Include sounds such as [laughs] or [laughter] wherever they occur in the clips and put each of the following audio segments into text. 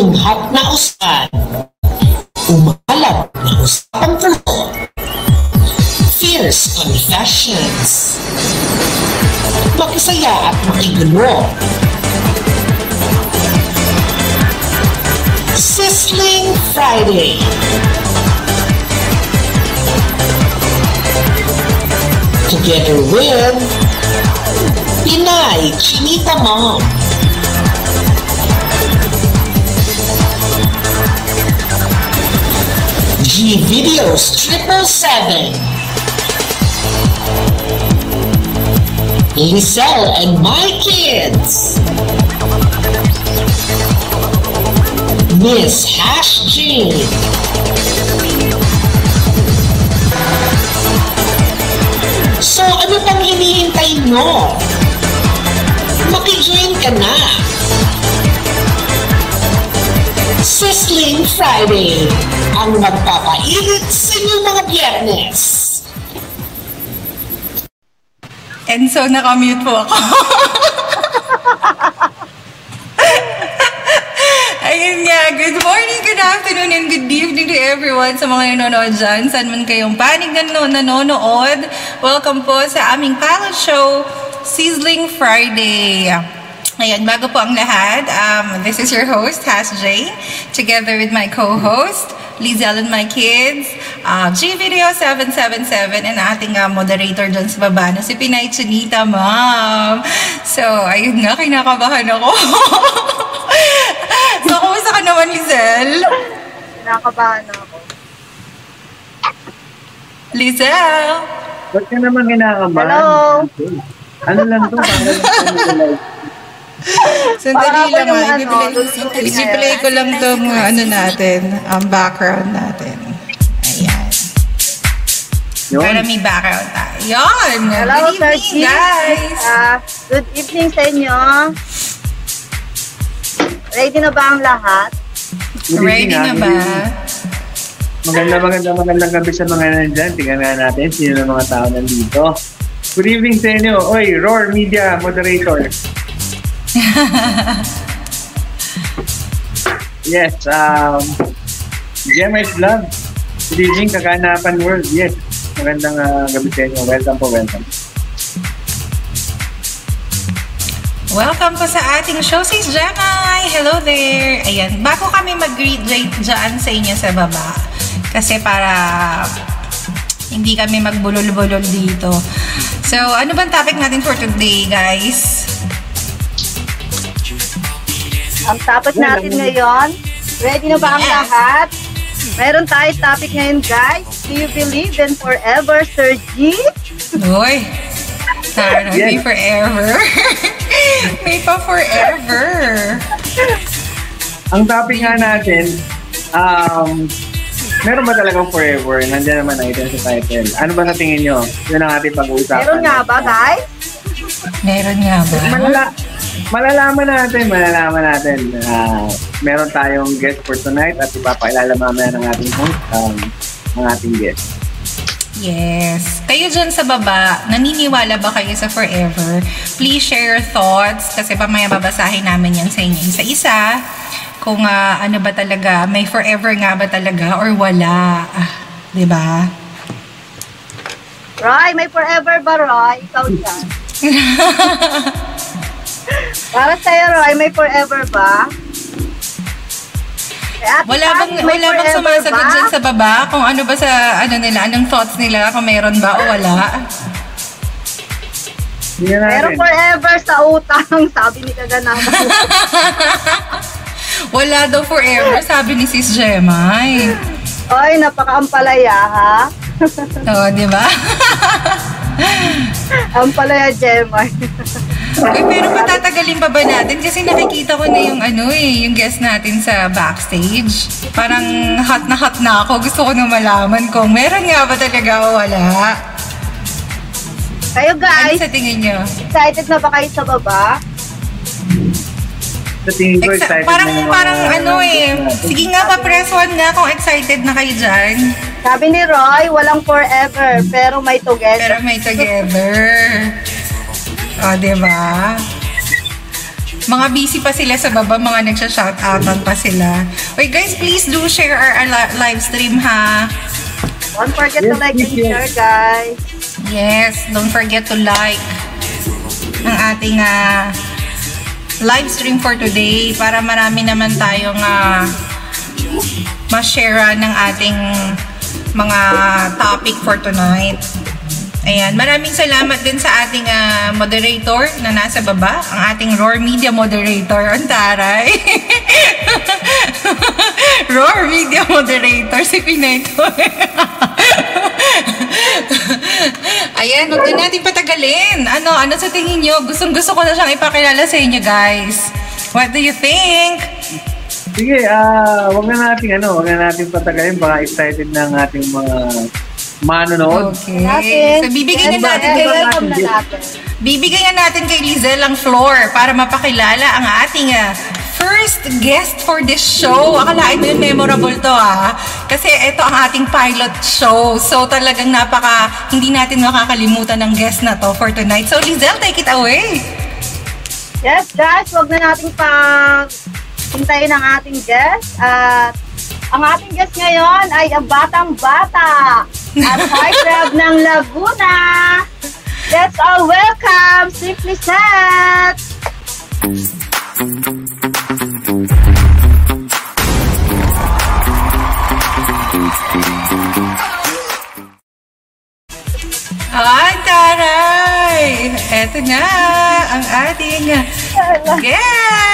hot na usapan. Umalat na usapang pulo. Fierce confessions. Makisaya at makigulo. Sizzling Friday. Together with Pinay Chinita Mom. Videos Triple Seven. Lisel and my kids. Miss Hash Jean. So ano pang hinihintay nyo? Makijoin ka na. Sizzling Friday, ang magpapainit sa inyong mga biyernes. And so, nakamute po ako. Ayun nga, good morning, good afternoon, and good evening to everyone sa mga nanonood dyan. Saan man kayong panig na nanonood. Welcome po sa aming pilot show, Sizzling Friday. Ayan, bago po ang lahat, um, this is your host, Has J, together with my co-host, Lizelle and my kids, uh, G-Video 777, and ating uh, moderator dyan sa baba na si Pinay Chinita, ma'am. So, ayun nga, kinakabahan ako. [laughs] so, kumusta ka naman, Lizelle? Nakakabahan ako. Lizelle? Ba't ka naman kinakabahan? Hello? Ano lang to? Para lang sa live. Sandali lang ako ah. yung ano, I-play, i-play ko lang tong uh, ano natin, ang background natin. Ayan. Yun. Para may background tayo. Yun! Hello, Good evening, guys! Ah, good evening sa inyo. Ready na ba ang lahat? Good Ready evening, na ah. ba? Maganda, maganda, magandang gabi sa mga nandyan. Tingnan nga natin sino ng mga tao nandito. Good evening sa inyo. Oy, Roar Media Moderator. [laughs] yes, um, GMS Vlog. Evening, Kaganapan World. Yes, magandang uh, gabi sa inyo. Welcome po, welcome. Welcome po sa ating show, Sis Gemay! Hello there! Ayan, bago kami mag-greet dyan dyan sa inyo sa baba, kasi para hindi kami magbulol-bulol dito. So, ano bang topic natin for today, guys? Ang topic natin ngayon, ready na ba ang lahat? Meron tayo topic ngayon, guys. Do you believe in forever, Sir G? Uy! May Yes. forever. [laughs] may pa forever. Ang topic nga natin, um, meron ba talagang forever? Nandiyan naman natin sa title. Ano ba sa tingin nyo? Yun ang ating pag-uusapan. Meron nga ba, guys? Meron nga ba? Malala malalaman natin, malalaman natin. ah, meron tayong guest for tonight at ipapakilala mamaya ng ating host, um, ng ating guest. Yes. Kayo dyan sa baba, naniniwala ba kayo sa forever? Please share your thoughts kasi pamaya babasahin namin yan sa inyo isa-isa. Kung ah, ano ba talaga, may forever nga ba talaga or wala. Ah, 'Di ba? Roy, may forever ba, Roy? Ikaw dyan. [laughs] Para sa'yo, Roy, may forever ba? Eh, Ate Wala bang may wala bang sumasagot ba? dyan sa baba kung ano ba sa ano nila, anong thoughts nila kung meron ba o wala? Meron forever sa utang, [laughs] sabi ni Kaganapan. [laughs] Wala daw forever, sabi ni Sis Jemay. Oy, napaka-ampalaya, ha? [laughs] Oo, di ba? Ampalaya, Gemma. Uy, pero patatagalin pa ba natin? Kasi nakikita ko na yung ano eh, yung guest natin sa backstage. Parang hot na hot na ako. Gusto ko na malaman kung meron nga ba talaga o wala. Kayo, Ano guys, sa tingin nyo? excited na ba kayo sa baba? Sa tingin ko, Exa- excited parang, na yung mga- parang ano eh. Sige nga pa, press one nga kung excited na kayo dyan. Sabi ni Roy, walang forever, pero may Pero together. may together. O, di ba? Mga busy pa sila sa baba, mga nagsha-shoutoutan pa sila. Wait guys, please do share our, our li- live stream ha. Don't forget to Yes, like and share, guys. Yes, don't forget to like ang ating ah, live stream for today para marami naman tayong uh, ma-share ng ating mga topic for tonight. Ayan, maraming salamat din sa ating ah, moderator na nasa baba, ang ating Roar Media moderator, ang taray. [laughs] Roar Media moderator, si Pineto. [laughs] Ayan, huwag na natin patagalin. Ano, ano sa tingin nyo? Gustong gusto ko na siyang ipakilala sa inyo, guys. What do you think? Sige, ah, wag na natin ano, wag na natin patagalin. Baka excited na ating mga manonood. Okay. Natin. So, bibigyan na natin kay, welcome na natin. bibigyan na natin kay Lizelle ang floor para mapakilala ang ating ah, first guest for this show. Akalain mo yun memorable to ah. Kasi ito ang ating pilot show. So talagang napaka, hindi natin makakalimutan ng guest na to for tonight. So Lizelle, take it away. Yes, guys, wag na nating pang hintayin ang ating guest. At ang ating guest ngayon ay ang batang bata at heartthrob [laughs] ng Laguna. Let's all welcome Simply Set! Ay, taray! Eto na ang ating guest!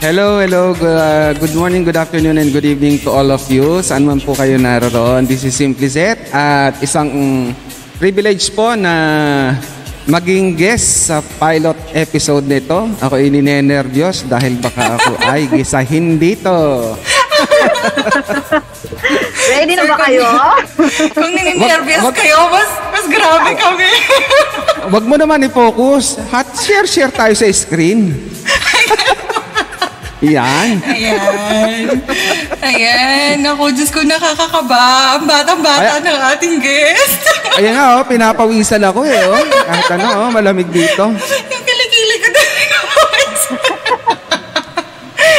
Hello, hello. Good, uh, good morning, good afternoon, and good evening to all of you. Saan man po kayo naroon. This is Simply Zet at isang privilege po na maging guest sa pilot episode nito. Ako ininenervyos dahil baka ako [laughs] ay gisahin dito. [laughs] Ready na ba kayo? [laughs] Kung nininervyos Wag- wag- kayo, mas, mas grabe kami. Huwag mo naman i-focus. Hot share-share tayo sa screen. Yan. Ayan. Ayan. Ako, Diyos ko, nakakakaba. Ang batang-bata Ay- ng ating guest. Ayan nga, oh, pinapawisan ako eh. Oh. Kahit ano, oh, malamig dito. Yung kilikili ko talaga.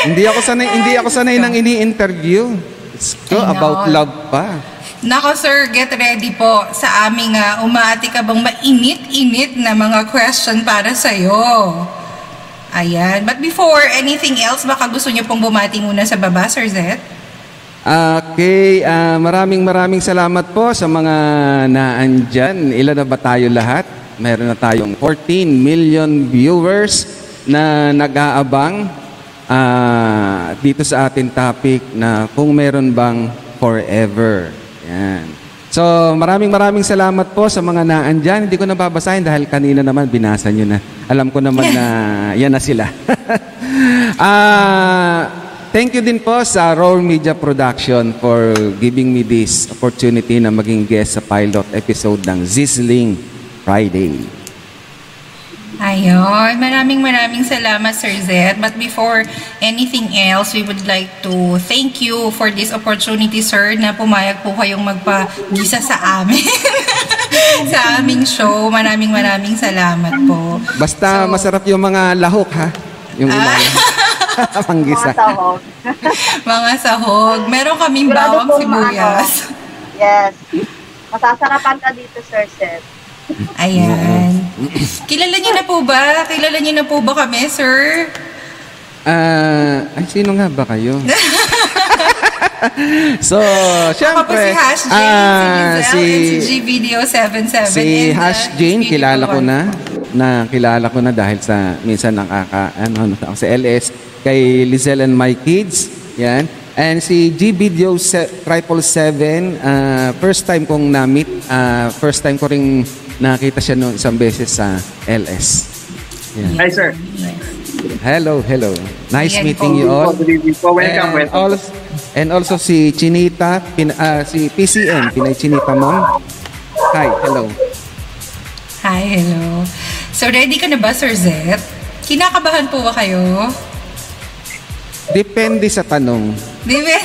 Hindi ako sanay, hindi ako sanay nang ini-interview. It's ko, about love pa. Nako sir, get ready po sa aming uh, umaati ka bang mainit-init na mga question para sa'yo. Ayan. But before anything else, baka gusto niyo pong bumati muna sa baba, Sir Zet? Okay, ah, maraming maraming salamat po sa mga naandyan. Ilan na ba tayo lahat? Meron na tayong 14 million viewers na nag-aabang ah, dito sa ating topic na kung meron bang forever. Yan. So, maraming maraming salamat po sa mga naandyan. Hindi ko na babasahin dahil kanina naman binasa nyo na. Alam ko naman na [laughs] yan na sila. [laughs] Ah, thank you din po sa Roar Media Production for giving me this opportunity na maging guest sa pilot episode ng Zizzling Friday. Ayun. Maraming maraming salamat, Sir Zed. But before anything else, we would like to thank you for this opportunity, sir, na pumayag po kayong magpagisa sa amin. [laughs] sa aming show. Maraming maraming salamat po. Basta So- masarap yung mga lahok ha. Yung ilan. Panggisa. [laughs] Mga sahog. [laughs] Mga sahog. Meron kaming Sigurado bawang sibuyas. Yes. Masasarapan ka dito, Sir Seth. Ayan. Kilala niyo na po ba? Kilala niyo na po ba kami, sir? Ah, ay sino nga ba kayo? [laughs] so, Ako po syempre, si Hash Jane, ah, si Lizelle, and si G-Video77. Si and, uh, Hash Jane, Video kilala ko na. Na kilala ko na dahil sa minsan nakaka ano, ano sa LS kay Lizelle and my kids. Yan. And si G Video se- Triple Seven, ah, first time kong na-meet, ah, first time ko ring nakita siya noon isang beses sa LS. Yan. Hi, sir. Hello, hello. Nice meeting po. you all. Good evening po. Welcome, and welcome. Also, and also si Chinita, pin, ah, si PCM, Pinay Chinita Mom. Hi, hello. Hi, hello. So, ready ka na ba, Sir Zet? Kinakabahan po ba kayo? Depende sa tanong. Di ba? [laughs]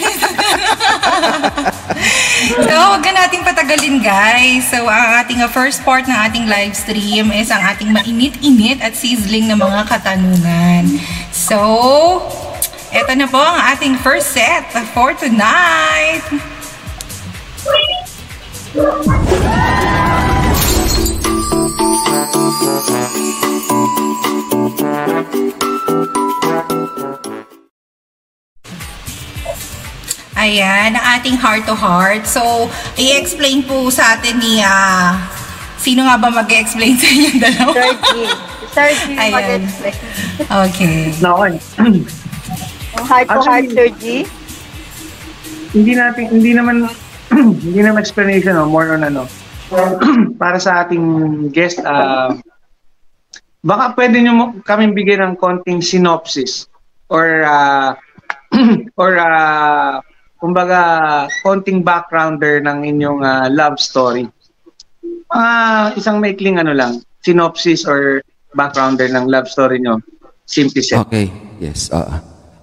so, huwag na nating patagalin, guys. So, ang ating uh, first part ng ating live stream is ang ating mainit-init at sizzling na mga katanungan. So, eto na po ang ating first set for tonight. Ayan, ang ating heart to heart. So, i-explain po sa atin ni ah, sino nga ba mag-explain [laughs] sa inyo dalawa? Sir G. Sir G, mag-explain. Okay. Nako, Ang heart to heart, Actually- Sir G. hindi natin, hindi naman, [clears throat] hindi naman explanation, no? more on ano, [clears throat] para sa ating guest, ah, baka pwede nyo mo- kaming bigyan ng konting synopsis or ah, [clears throat] or ah, kumbaga konting backgrounder ng inyong ah, love story. Mga isang maikling ano lang, synopsis or backgrounder ng love story nyo. Simply said. Okay, yes. oo.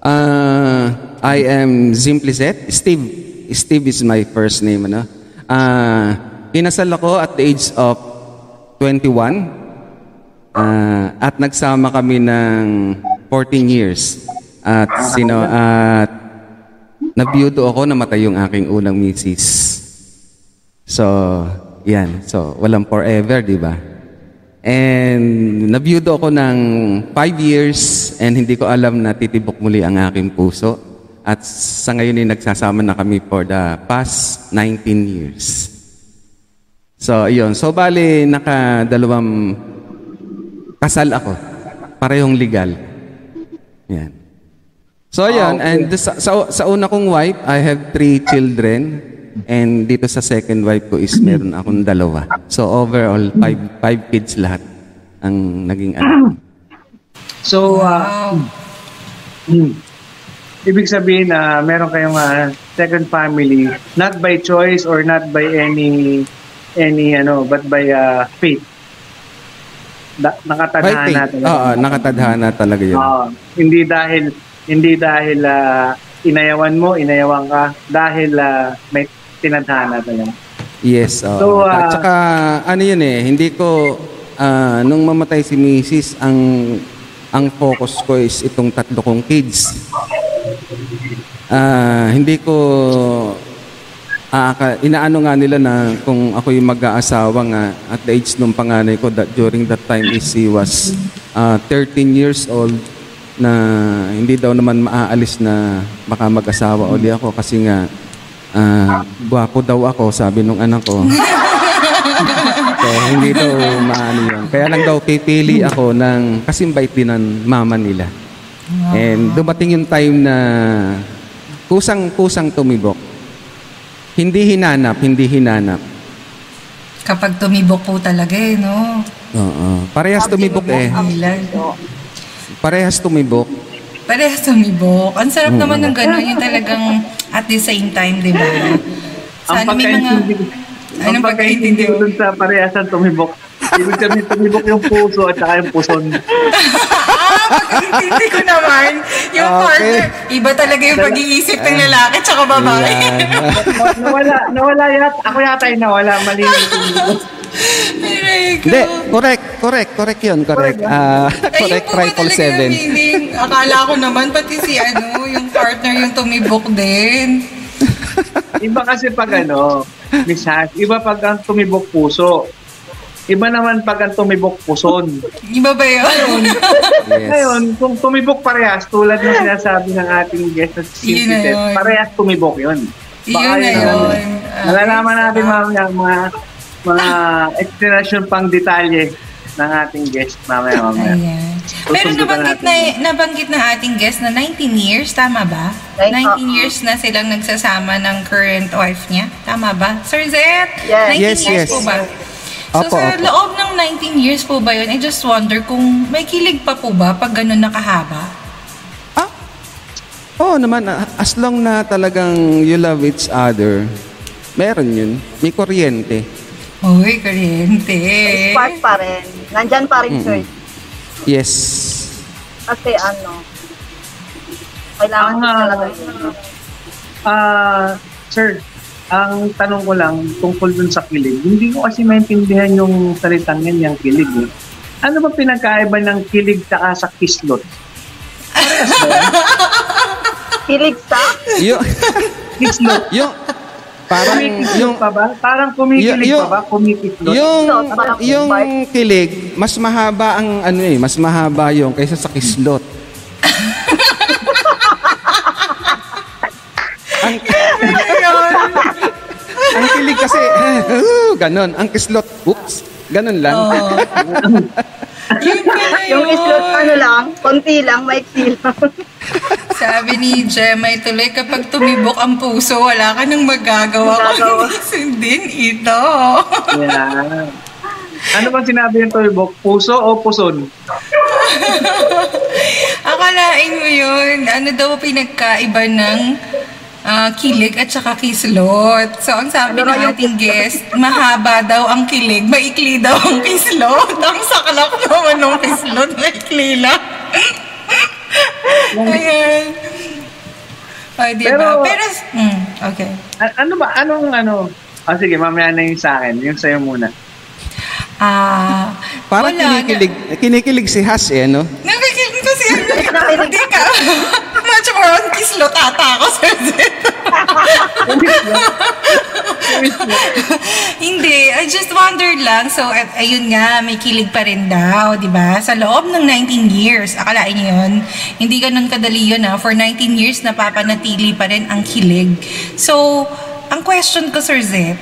Uh, I am Simplicet. Steve. Steve is my first name. Ano? Uh, kinasal ako at the age of 21. Uh, at nagsama kami ng 14 years. At sino at nabiyudo ako namatay yung aking unang misis. So, yan. So, walang forever, di ba? And nabiyudo ako ng 5 years and hindi ko alam na titibok muli ang aking puso. At sa ngayon ay nagsasama na kami for the past 19 years. So, yun. So, bali, nakadalawang kasal ako. Parehong legal. Yan. So, yun. And sa, sa, sa una kong wife, I have three children. And dito sa second wife ko is meron akong dalawa. So, overall, five, five kids lahat ang naging anak. So, ah, Wow. Hmm. Ibig sabihin na meron kayong ah, second family not by choice or not by any any ano but by uh, fate. Da, nakatadhana talaga. Oo, nakatadhana talaga yun. Oo. hindi dahil hindi dahil ah, inayawan mo, inayawan ka dahil ah, may tinadhana talaga. Yes. oo. So, ah, At saka, ano yun eh, hindi ko, ah, nung mamatay si Mrs., ang ang focus ko is itong tatlo kong kids. Ah, hindi ko aaka, inaano nga nila na kung ako yung mag-aasawa nga at the age nung panganay ko that during that time is he was ah, 13 years old na hindi daw naman maaalis na baka mag-asawa uli ako kasi nga ah, gwapo daw ako sabi nung anak ko. [laughs] so, hindi daw maano yun. Kaya lang daw pipili ako ng kasimbait din ng mama nila. And dumating yung time na kusang-kusang tumibok. Hindi hinanap, hindi hinanap. Kapag tumibok po talaga eh, no? Oo. Parehas tumibok eh. Ilan? Parehas tumibok. Parehas tumibok. Ang sarap naman ng gano'n, yung talagang at the same time, di ba? Ang Sana may mga... Anong pagkaintindi ko mo? dun sa parehasan tumibok. Ibig sabihin tumibok yung puso at saka yung puson. Ah, pagkaintindi ko naman. Yung Okay. partner, iba talaga yung pag-iisip ng lalaki tsaka babae. Ayan. [laughs] nawala, nawala yata. Ako yata yung nawala. Mali yung. Hindi, correct, correct, correct yun, correct. Ah, Ayun correct, triple talaga seven. yung meaning? Akala ko naman pati si ano, yung partner yung tumibok din. Iba kasi pag ano, Miss Hash, iba pag ang tumibok puso. Iba naman pag ang tumibok puson. Iba ba yun? Yes. Ngayon, kung tumibok parehas, tulad ng sinasabi ng ating guest na si Yun na Cynthia, yun. parehas tumibok yun. Yun na yun. yun. Ah, Malalaman natin mamaya ang mga mga [laughs] explanation pang detalye ng ating guest mamaya mamaya. Ayan. Pero nabanggit na, nabanggit ng ating guest na 19 years, tama ba? Like, 19 oo. years na silang nagsasama ng current wife niya, tama ba? Sir Zed, Yes. 19 Yes, years yes. po ba? So Opo, sa opo. loob ng 19 years po ba yun, I just wonder kung may kilig pa po ba pag ganun nakahaba? Ah, oo naman, ah, as long na talagang you love each other, meron yun. May kuryente. Uy, kuryente. Spark pa rin. Nandyan pa rin, sir. Yes. Kasi ano, Kailangan ah, talaga yun. Ah, sir, ang tanong ko lang tungkol dun sa kilig. Hindi ko kasi maintindihan yung salitang yan, yung kilig. Eh. Ano ba pinagkaiba ng kilig saka sa kislot? Kilig sa? Yung, Kislot. yung, parang, yung, pa ba? Parang kumikilig Yung- pa ba? Kumikislot? yung, yung kilig, mas mahaba ang ano eh, mas mahaba yung kaysa sa kislot. [laughs] ang, ang kilig kasi, [laughs] ganon. Ang kislot, oops, ganon lang. Oh. [laughs] Yung yun. islot ano lang, konti lang, maiksi lang. Sabi ni Gemma, tuloy kapag tumibok ang puso, wala ka nang magagawa kundi sundin ito. Yan. Ano bang sinabi ng Toybok? Puso o puson? Akalain mo yun, ano daw pinagkaiba ng ah, kilig at saka kislot. So, ang sabi Ano ng ating [laughs] guest, mahaba daw ang kilig, maikli daw ang kislot. Ang saklap naman ng kislot, maikli lang. Ayan. Ay, di ba? Pero- Pero, mm, okay. A- ano ba? Anong ano? Ah, sige, mamaya na yung sa akin. Yung sa'yo muna. Ah, Parang wala kinikilig, kinikilig si Has eh, no? Nakikinig kasi ano, hindi ka. Much more on kislot ata ako, Sir. Hindi, I just wondered lang. So, at, ayun nga, may kilig pa rin daw, di ba? Sa loob ng 19 years, akalain niyo yun, hindi ganun kadali yun ha. For 19 years, napapanatili pa rin ang kilig. So, ang question ko, Sir Zed,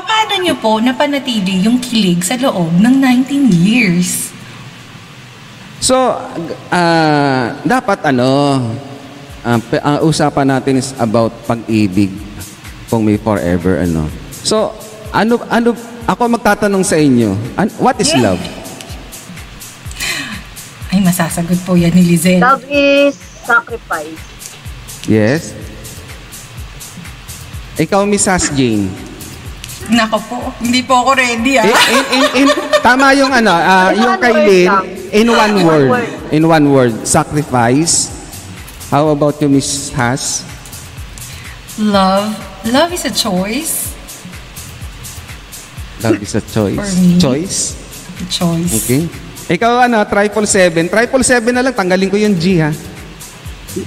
paano niyo po napanatili yung kilig sa loob ng 19 years? So, ah, dapat ano, ah, pe- ang usapan natin is about pag-ibig kung may forever ano. So, ano ano ako magtatanong sa inyo, an- what is Yeah. love? Ay, masasagot po yan ni Lizelle. Love is sacrifice. Yes. Ikaw, Miss Jane. Nako po, hindi po ako ready ah. In, in, in, in- tama yung ano, In yung one kay word Lynn, lang. in one In one word. word. In one word, sacrifice. How about you, Miss Has? Love, love is a choice. Love is a choice. For me. Choice? A choice. Okay. Ikaw ano, triple seven. Triple seven na lang, tanggalin ko yung G ha.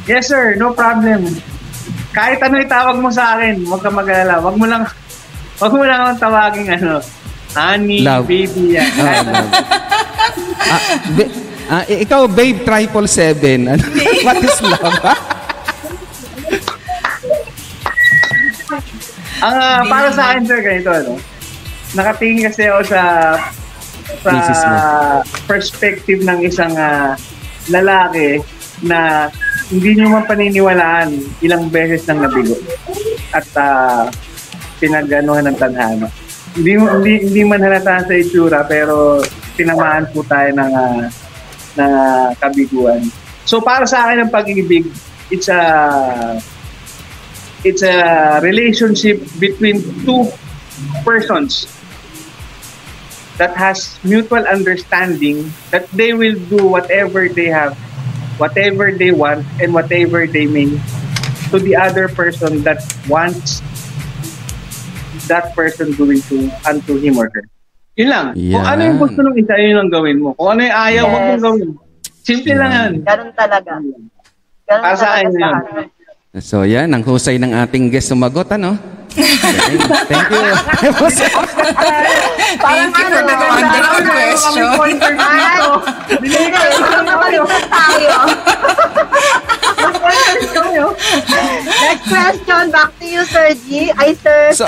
Yes, sir. No problem. Kahit ano itawag mo sa akin, huwag ka mag-alala. Huwag mo lang, huwag mo lang akong tawagin ano, honey, Love. baby, yan. Ah, love. [laughs] ah, ba- ah, ikaw, babe, triple seven. Ano, what is love? Ang ah, para sa akin, sir, ganito, ano? Nakatingin kasi ako sa sa perspective ng isang ah, lalaki na hindi nyo man paniniwalaan ilang beses nang nabigo at uh, pinaganuhan ng tadhana. Hindi, hindi, hindi man halata sa itsura pero tinamaan po tayo ng, ah, ng ah, kabiguan. So para sa akin ang pag-ibig, it's a it's a relationship between two persons that has mutual understanding that they will do whatever they have, whatever they want, and whatever they may to the other person that wants that person doing to unto him or her. Yun lang. Kung Yan. ano yung gusto ng isa, yun ang gawin mo. Kung ano yung ayaw, Yes. huwag mong gawin. Simple lang yan. Ganun talaga. Ganun Para sa akin akin. So yan, ang husay ng ating guest sumagot, ano? Thank, [laughs] thank you. [laughs] Parang Thank you for ano, that parang wonderful ano, question. Ay, Hindi, hindi nabaliktad tayo. Next question, back to you, Sir G. Ay, Sir. So,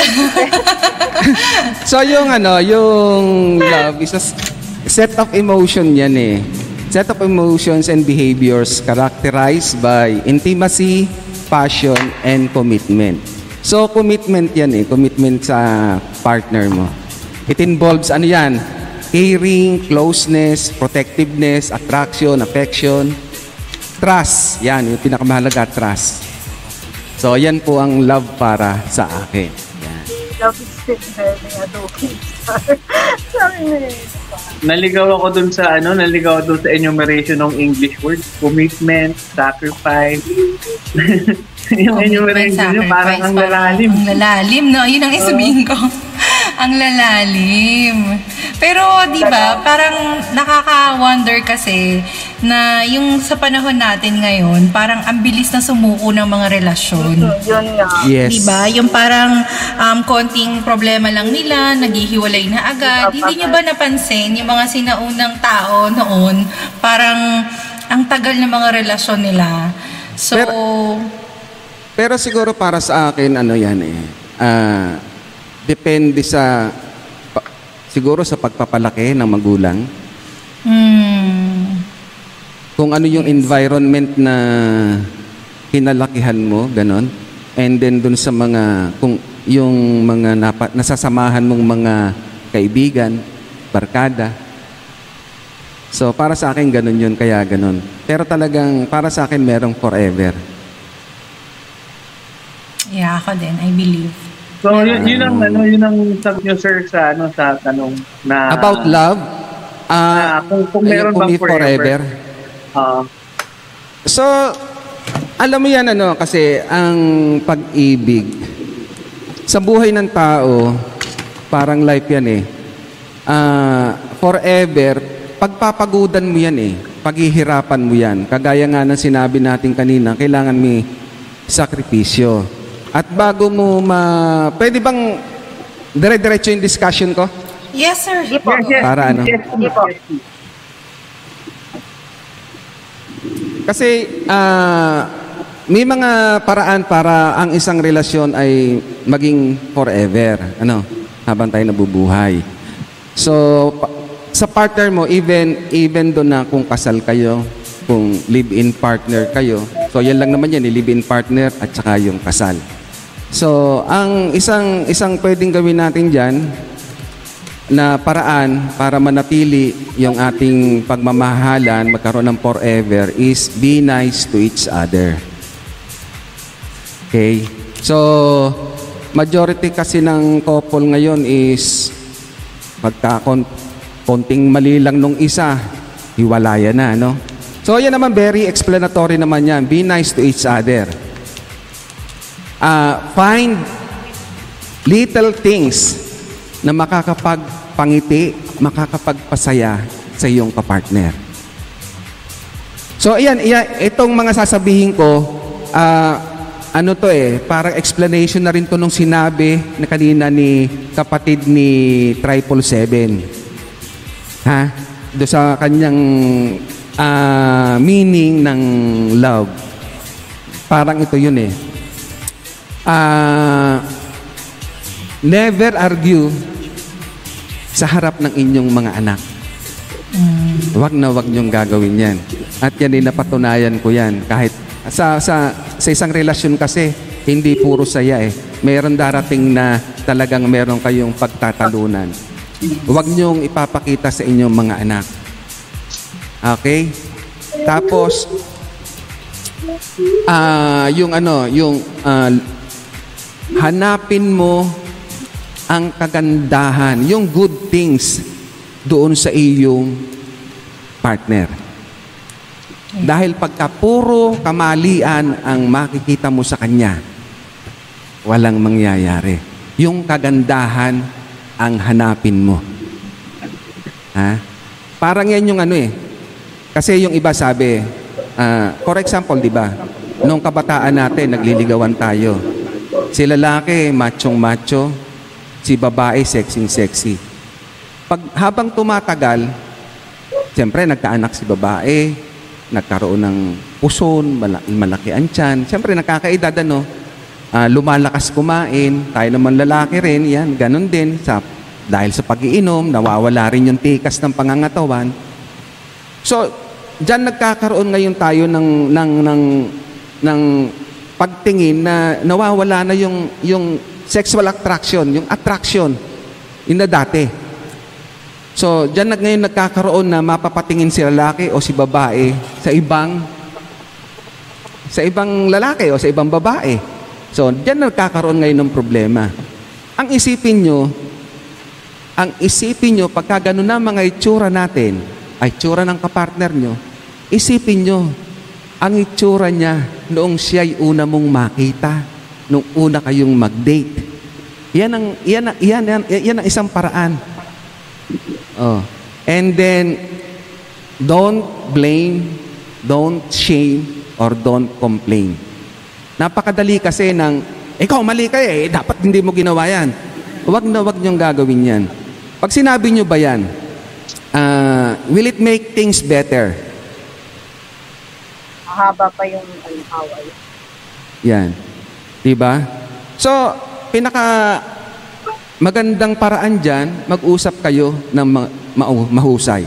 [laughs] so yung ano, yung love is a set of emotion yan eh. Set of emotions and behaviors characterized by intimacy, passion, and commitment. So, commitment yan eh. Commitment sa partner mo. It involves ano yan? Caring, closeness, protectiveness, attraction, affection, trust. Yan, yung pinakamahalaga, trust. So, yan po ang love para sa akin. Yan. Love is still very. Sabi ni Naligaw ako dun sa ano, naligaw ako dun sa enumeration ng English words. Commitment, sacrifice. [laughs] yung enumeration yun, parang ang lalalim. Ang lalalim, no? Yun ang isabihin ko. Ang lalalim. Pero, di ba, parang nakaka-wonder kasi na yung sa panahon natin ngayon, parang ang bilis na sumuko ng mga relasyon. Yun nga. Yes. Diba? Yung parang um, konting problema lang nila, naghihiwalay na agad. Hindi nyo ba napansin yung mga sinaunang tao noon, parang ang tagal ng mga relasyon nila. So, Pero- Pero siguro para sa akin, ano yan eh, ah, depende sa, pa- siguro sa pagpapalaki ng magulang, hmm, kung ano yung environment na kinalakihan mo, ganon. And then dun sa mga, kung yung mga napa, nasasamahan mong mga kaibigan, barkada. So para sa akin ganun yun, kaya ganun. Pero talagang para sa akin merong forever. yeah, ako din, I believe. So, yun, yun ang, ano, yun ang sagot nyo, sir, sa, ano, sa tanong na... About love, Ah, ah, kung- kung meron bang may forever? Ah, So, alam mo yan ano, kasi ang pag-ibig, sa buhay ng tao, parang life yan eh. Ah, forever, pagpapagudan mo yan eh. Paghihirapan mo yan. Kagaya nga ng sinabi natin kanina, kailangan may sakripisyo. At bago mo ma... Pwede bang dire-diretso yung discussion ko? Yes, sir. Yes, yes, Para ano? yes, yes. Kasi ah, may mga paraan para ang isang relasyon ay maging forever, ano, habang tayo nabubuhay. So pa- sa partner mo even even doon na kung kasal kayo, kung live-in partner kayo. So yan lang naman yan, eh, live-in partner at saka yung kasal. So ang isang isang pwedeng gawin natin diyan na paraan para manatili yung ating pagmamahalan, magkaroon ng forever, is be nice to each other. Okay? So, majority kasi ng couple ngayon is pagka kon- konting mali lang nung isa, hiwalayan na, no? So, yan naman, very explanatory naman yan. Be nice to each other. Ah, find little things na makakapagpangiti, makakapagpasaya sa iyong kapartner. So, ayan, ayan itong mga sasabihin ko, ah, ano to eh, parang explanation na rin to nung sinabi na kanina ni kapatid ni Triple Seven. Ha? Do sa kanyang ah, meaning ng love. Parang ito yun eh. Ah, Never argue sa harap ng inyong mga anak. Huwag na huwag niyong gagawin yan. At yan ay napatunayan ko yan. Kahit sa, sa, sa isang relasyon kasi, hindi puro saya eh. Meron darating na talagang meron kayong pagtatalunan. Huwag niyong ipapakita sa inyong mga anak. Okay? Tapos, ah yung ano, yung ah, hanapin mo ang kagandahan, yung good things doon sa iyong partner. Dahil pagka puro kamalian ang makikita mo sa kanya, walang mangyayari. Yung kagandahan ang hanapin mo. Ha? Parang yan yung ano eh. Kasi yung iba sabi, ah, for example, di ba? Nung kabataan natin, nagliligawan tayo. Si lalaki, machong macho. Si babae, sexy sexy. Pag habang tumatagal, siyempre nagkaanak si babae, nagkaroon ng puson, mala- malaki ang tiyan. Siyempre nakakaedad ano, ah, lumalakas kumain, tayo naman lalaki rin, yan, ganun din. Sa, dahil sa pagiinom, nawawala rin yung tikas ng pangangatawan. So, diyan nagkakaroon ngayon tayo ng ng ng ng pagtingin na nawawala na yung yung sexual attraction, yung attraction in the dati. So, diyan nag ngayon nagkakaroon na mapapatingin si lalaki o si babae sa ibang sa ibang lalaki o sa ibang babae. So, diyan nagkakaroon ngayon ng problema. Ang isipin nyo, ang isipin nyo, pagka ganun na mga itsura natin, ay itsura ng kapartner nyo, isipin nyo, ang itsura niya noong siya'y una mong makita, noong una kayong mag-date. Yan ang, yan, ang- yan, yan, yan ang isang paraan. Oh. And then, don't blame, don't shame, or don't complain. Napakadali kasi ng, ikaw mali ka eh, dapat hindi mo ginawa yan. Huwag na huwag niyong gagawin yan. Pag sinabi niyo ba yan, ah, will it make things better? Mahaba pa yung ano, away. Yan. 'Di ba? So, pinaka magandang paraan diyan, mag-usap kayo ng ma- ma- mahusay.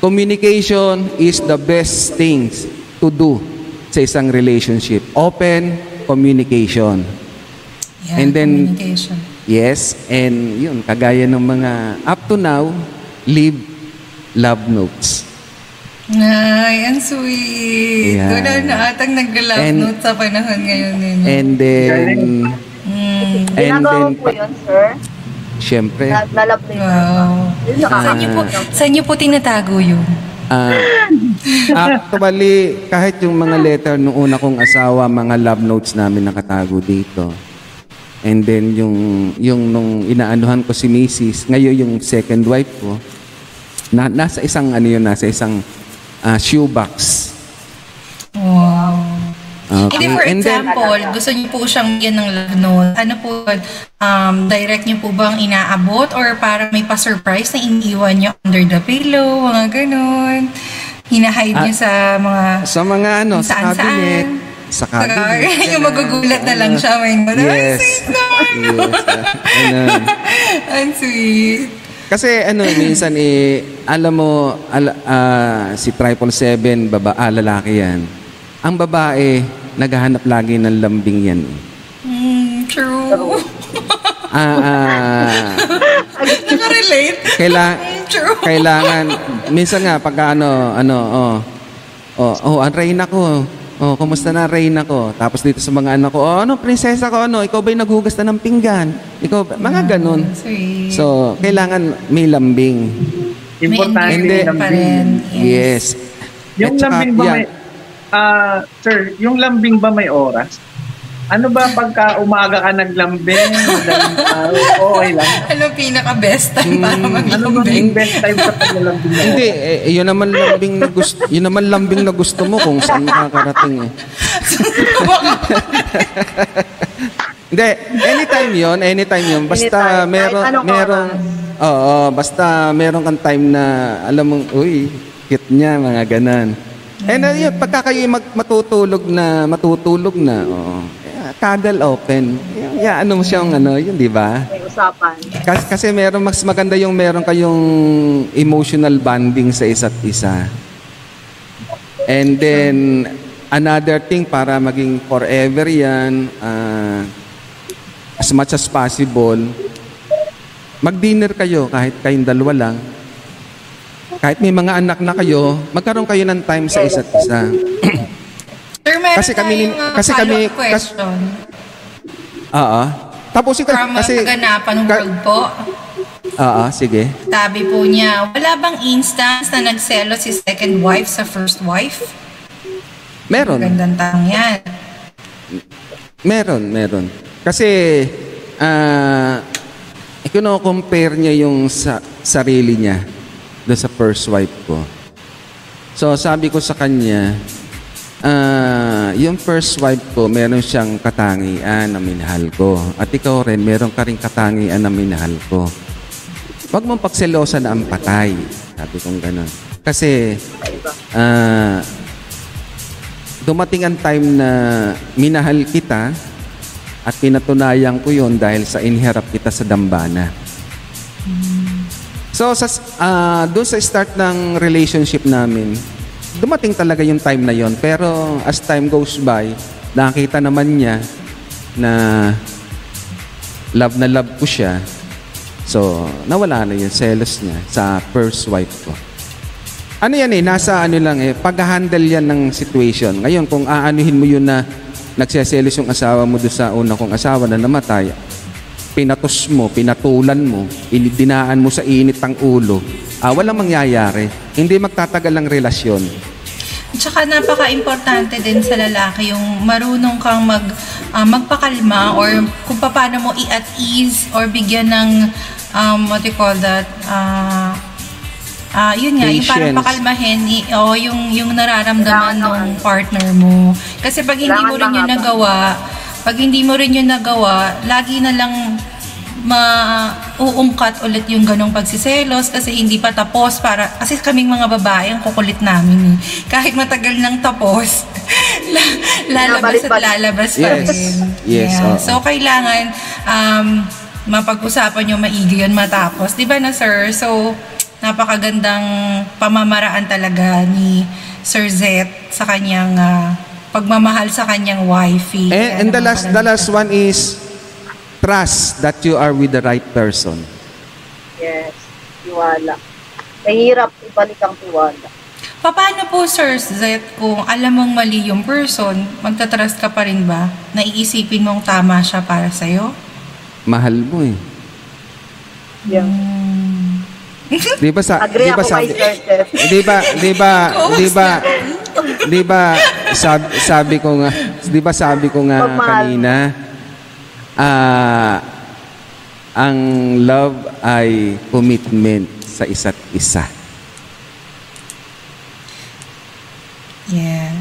Communication is the best things to do sa isang relationship. Open communication. Yeah, And then- communication. Yes, and yun, kagaya ng mga up to now, leave love notes. Ay, ang sweet. Yeah. Wala na atang nag-love And- note sa panahon ngayon ninyo. And then, Mm. and Ginagawa then, po yun, sir. syempre, Na, lalab na yun. Wow. Yung Saan niyo po, saan niyo po tinatago yun? Ah, actually, kahit yung mga letter nung una kong asawa, mga love notes namin nakatago dito. And then yung yung nung inaanuhan ko si Mrs. Ngayon yung second wife ko, na, nasa isang ano yun, nasa isang ah, shoebox. Wow. Okay. Hindi, for And then, example, gusto niyo po siyang bigyan ng love note. Ano po, um, direct niyo po bang inaabot or para may pa-surprise na iniiwan niyo under the pillow, mga ganun. Hinahide niyo sa mga... sa mga ano, sa cabinet. Sa Sa cabinet. [laughs] yung magugulat na lang siya. May mga, Ay, Yes. sweet naman. Yes. ah, ganun. [laughs] Ang sweet. Kasi ano, minsan eh, alam mo, ala, ah, si Triple Seven, baba, ah, lalaki yan. Ang babae, naghahanap lagi ng lambing yan. eh. Mm, true. Ah, ah, Nakarelate. kaila, Mm, true. kailangan, minsan nga, pag ano, ano, oh, oh, oh, ang reyna ko, oh, kumusta na reyna ko? Tapos dito sa mga anak ko, oh, ano, prinsesa ko, ano, ikaw ba'y naghugas na ng pinggan? Ikaw, ba? mga ganun. Sweet. So, kailangan may lambing. Importante Hindi. yung pa lambing. rin. Yes. Yung At saka, lambing ba yan. may... Ah, sir, yung lambing ba may oras? Ano ba pagka umaga ka naglambing, madaling araw, okay lang? Ano pinaka-best time para Ano ba maglambing? yung best time sa paglalambing mo? Hindi, eh, yun naman lambing na gusto, yun naman lambing na gusto mo kung saan makakarating eh. [laughs] Hindi, anytime yun, anytime yun. Basta Anytime, meron, kahit anong merong, oo, basta meron kang time na, alam mong, uy, cute niya, mga ganan. Eh, na yun, pagka kayo mag, matutulog na, matutulog na, oo, eh, cuddle open. Yeah, ano mo siyang, ano, yun, di ba? May usapan. Kasi, kasi meron mas maganda yung meron kayong emotional bonding sa isa't isa. And then another thing para maging forever 'yan, ah, as much as possible, mag-dinner kayo kahit kayong dalawa lang. Kahit may mga anak na kayo, magkaroon kayo ng time sa isa't isa. Meron Kasi kami uh, kasi kami- follow-up question Oo. Tapos ikaw, from kasi... kasi, kaganapan ng ka- world po. Oo, sige. Sabi po niya, wala bang instance na nagselo si second wife sa first wife? Meron. Magandang tanong yan. Meron, meron. Kasi, ah, uh, compare niya yung sa, sarili niya doon sa first wife ko. So, sabi ko sa kanya, ah, yung first wife ko, meron siyang katangian na minahal ko. At ikaw rin, meron ka rin katangian na minahal ko. Huwag mong pagselosa na ang patay. Sabi kong gano'n. Kasi, ah, dumating ang time na minahal kita at pinatunayan ko yon dahil sa inherap kita sa dambana. So, sa, ah, doon sa start ng relationship namin, dumating talaga yung time na yon Pero as time goes by, nakita naman niya na love na love ko siya. So, nawala na yung selos niya sa first wife ko. Ano yan eh, nasa ano lang eh, pag-handle yan ng situation. Ngayon, kung aanuhin mo yun na nagseselos yung asawa mo doon sa una kong asawa na namatay, pinatos mo, pinatulan mo, inidinaan mo sa init ang ulo, ah, walang mangyayari. Hindi magtatagal ang relasyon. Tsaka napaka-importante din sa lalaki yung marunong kang mag, ah, magpakalma or kung paano mo i-at ease or bigyan ng, um, what do you call that, ah, ah, yun nga, yung parang Patience. pakalmahin, i- o yung, yung nararamdaman ng partner mo. Kasi pag hindi mo rin yun nagawa, pag hindi mo rin yun nagawa, lagi na lang mauungkat ulit yung ganong pagsiselos kasi hindi pa tapos para kasi kaming mga babae ang kukulit namin eh. kahit matagal nang tapos [laughs] la- lalabas at lalabas pa Yes. rin Yes, Yeah. oo. so kailangan um, mapag-usapan yung maigi yun matapos di ba na sir so napakagandang pamamaraan talaga ni Sir Zet sa kanyang ah, pagmamahal sa kanyang wifey And, and the last the last one is trust that you are with the right person. Yes, tiwala. Mahirap ibalik ang tiwala. Paano po, Sir Zet, kung alam mong mali yung person, magtatrust ka pa rin ba? Naiisipin mong tama siya para sa'yo? Mahal mo eh. Yeah. Di ba sa di Agree ba ako sabi kay Sir Jeff. Di ba di ba di ba di ba sabi, sabi ko nga di ba sabi ko nga Pagmahal. kanina ah ang love ay commitment sa isa't isa. Yeah.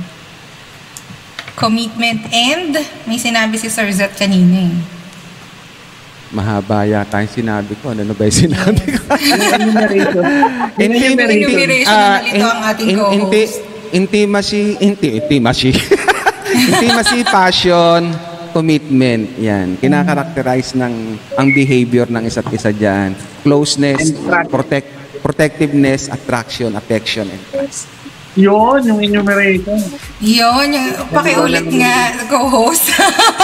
Commitment and may sinabi si Sir Zet kanina eh. Mahaba yata yung sinabi ko. Ano na ba yung sinabi ko? Enumeration. Enumeration na nalito ang ating in- co-host. inti- Intimacy, inti, intimacy. [laughs] intimacy, passion, commitment. Yan. Kinakarakterize ng ang behavior ng isa't isa dyan. Closeness, protect, protectiveness, attraction, affection, and trust. Yun, yung enumeration. Yun, yung pakiulit nga, co-host.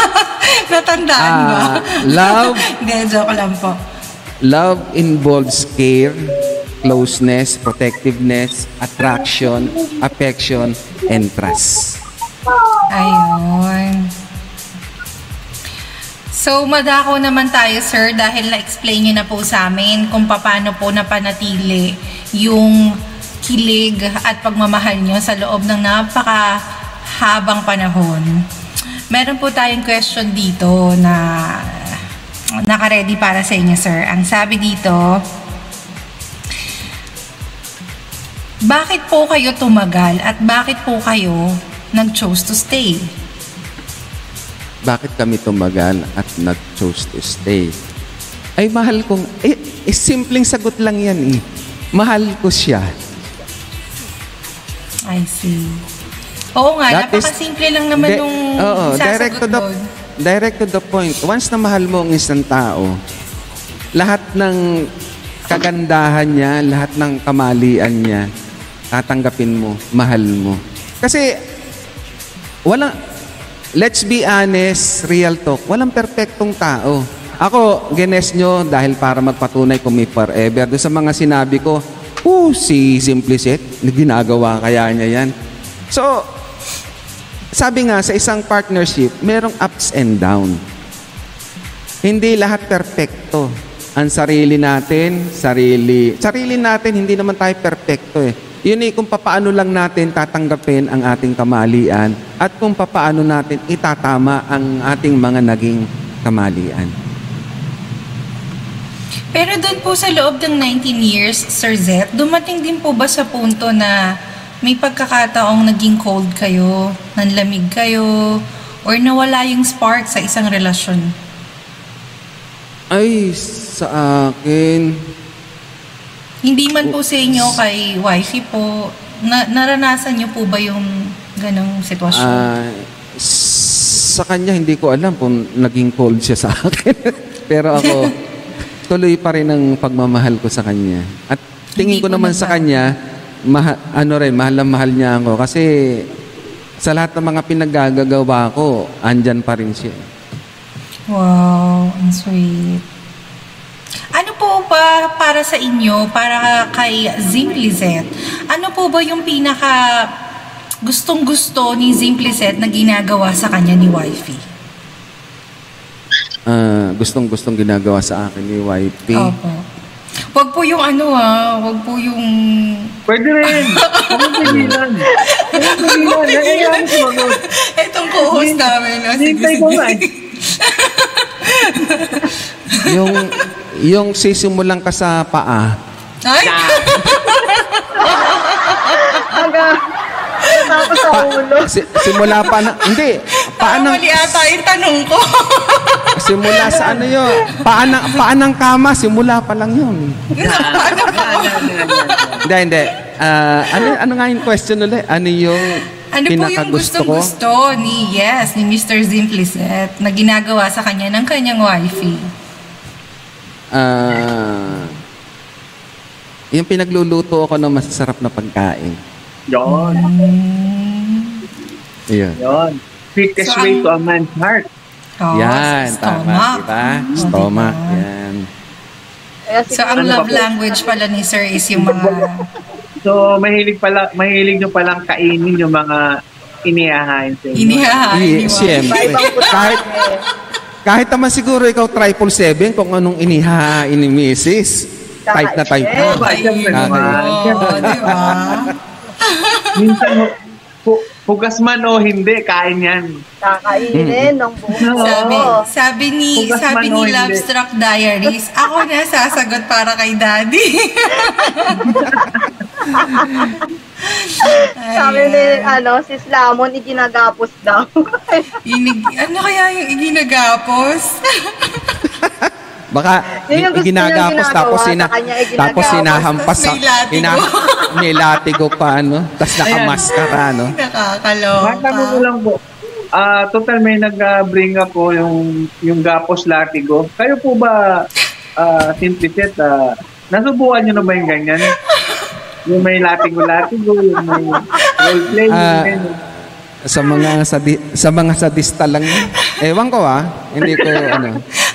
[laughs] Natandaan ba? Ah, love, [laughs] Hindi, joke lang po. love involves care, closeness, protectiveness, attraction, affection, and trust. Ayun. So, madako naman tayo, sir, dahil na-explain niyo na po sa amin kung paano po napanatili yung kilig at pagmamahal niyo sa loob ng napakahabang panahon. Meron po tayong question dito na naka-ready para sa inyo, sir. Ang sabi dito, bakit po kayo tumagal at bakit po kayo nag-chose to stay? Bakit kami tumagal at nag-chose to stay? Ay, mahal kong... Eh, eh, simpleng sagot lang yan eh. Mahal ko siya. I see. Oo nga, That is- napakasimple lang naman Di- nung Oo, direct to the doon. direct to the point. Once na mahal mo ang isang tao, lahat ng kagandahan niya, lahat ng kamalian niya, tatanggapin mo, mahal mo. Kasi walang let's be honest, real talk, walang perpektong tao. Ako, gines nyo dahil para magpatunay kung may forever. Doon sa mga sinabi ko, oh, si Simplicit, ginagawa kaya niya yan. So, sabi nga, sa isang partnership, merong ups and down. Hindi lahat perpekto. Ang sarili natin, sarili, sarili natin, hindi naman tayo perpekto eh. Yun eh, kung papaano lang natin tatanggapin ang ating kamalian at kung papaano natin itatama ang ating mga naging kamalian. Pero doon po sa loob ng 19 years, Sir Zet, dumating din po ba sa punto na may pagkakataong naging cold kayo, nanlamig kayo, or nawala yung spark sa isang relasyon? Ay, sa akin, Hindi man po sa inyo kay wifey po, na, naranasan niyo po ba yung ganong sitwasyon? Ah, sa kanya hindi ko alam kung naging cold siya sa akin. [laughs] Pero ako, [laughs] tuloy pa rin ang pagmamahal ko sa kanya. At tingin Hindi ko po naman sa kanya, maha- ano rin, mahal na mahal niya ako. Kasi sa lahat ng mga pinaggagawa ko, andyan pa rin siya. Wow, ang sweet. Ano po ba para sa inyo, para kay Zimplizet, ano po ba yung pinaka gustong-gusto ni Zimplizet na ginagawa sa kanya ni Wifey? ah, gustong-gustong ginagawa sa akin ni YP. Opo. Wag po yung ano ah, wag po yung... Pwede rin. [laughs] Huwag pigilan. Huwag pigilan. Itong co-host namin. Hintay ko nga eh. yung yung sisimulan ka sa paa. Ay! [laughs] Aga, tapos sa ulo. Si, simula pa na, hindi, paa Parang ng, mali ata yung tanong ko. [laughs] simula sa ano yun, paa ng, paa ng kama, simula pa lang yun. Paano po? Hindi, hindi. Ah, ano, ano nga yung question ulit? Ano yung Ano po yung pinakagusto ko? gusto ni, yes, ni Mr. Simplicet na ginagawa sa kanya ng kanyang wifey? Ah, yung pinagluluto ako ng masasarap na pagkain. Yun. Yun. Yun. Quickest So, way to a man's heart. Oh, Yan, tama, stomach. diba? Oh, Stomach, diba? yan. Kaya So, ang Ano love language pala ni Sir is yung mga... [laughs] So, mahilig pala, mahilig nyo palang kainin yung mga inihahain sa inyo. Inihahain wife. siyempre. [laughs] Kahit, kahit naman siguro ikaw triple seven kung anong inihahain ni Mrs. Type na type Eh, na. ba, di ba? Minsan, hu- hugas man o hindi, kain yan. Kakainin ng buo. Sabi, sabi ni Hugas sabi ni. Lovestruck Diaries, ako na sasagot para kay Daddy. [laughs] Sabi ni, ano, si Slamon, iginagapos daw. Inig, ano kaya yung iginagapos? [laughs] Baka Yun yung gusto ginagapos niyang tapos ginagawa sina sa kanya, eh, tapos sinahampas tas may latigo. ina, [laughs] may latigo pa ano tapos nakamaskara no [laughs] Nakakaloka. Matanong ko lang po, ah total may nag-bring up po yung, yung gapos latigo. Kayo po ba, uh, Simpliset, ah, nasubukan nyo na ba yung ganyan? Yung may latigo-latigo, yung may role-play, Ah, yung sa mga sadi, sa mga sadista lang ewan ko ah hindi ko ano [laughs]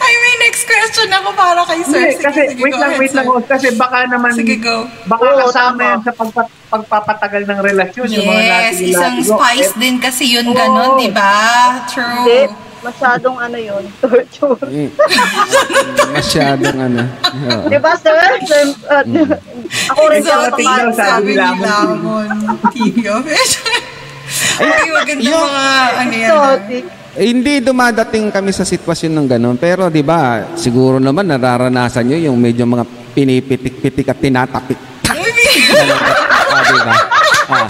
question ako para kay Sir. Sige, kasi, sige, wait go lang, ahead, wait lang. sir. oh, Kasi baka naman, Sige, go. baka Oo, kasama tama. yan sa pagpa- pagpapatagal ng relasyon. yung mga Yes, latigo-latigo. isang spice Eh, din kasi yun Oo. ganon, di ba? Hindi, True. masyadong ano yun, [laughs] torture. [laughs] eh, masyadong ano. Di ba, sir? sir uh, ako rin So, ako pamahal. sabi ni Lamon. Lamon. TV of Ay, maganda mga ano yan. ah. Exotic. Eh, hindi dumadating kami sa sitwasyon ng ganun pero di ba siguro naman nararanasan nyo yung medyo mga pinipitik-pitik at tinatapik ah, [laughs] di ba ah.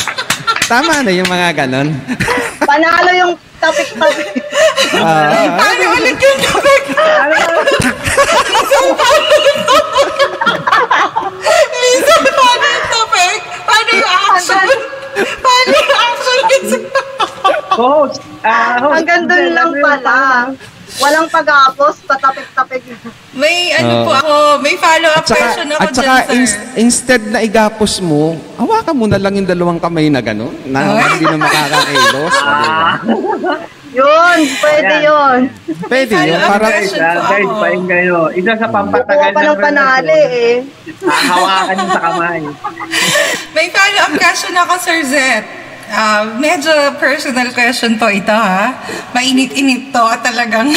tama na yung mga ganun Panalo yung topic-topic. Ah, Paano ulit yung topic? Lisa, paano yung topic? Paano yung action? Paano yung action? Host, ah, host. Hanggang doon lang pala. Walang pag-apos, patapik-tapik. May ano Oo. po ako, may follow-up at saka, question ako at saka dyan, sir. ins- instead na igapos mo hawakan mo na lang yung dalawang kamay na gano'n na Ay. hindi na makakailos ah? [laughs] Yun, pwede Ayan. yun. pwede yun para. Guys, ah, painggan nyo. Isa sa pampatagal pa ng panali eh. Hahawakan nyo sa kamay. [laughs] May follow-up question ako, Sir Zet. Ah, medyo personal question to ito ha. Mainit-init to at talagang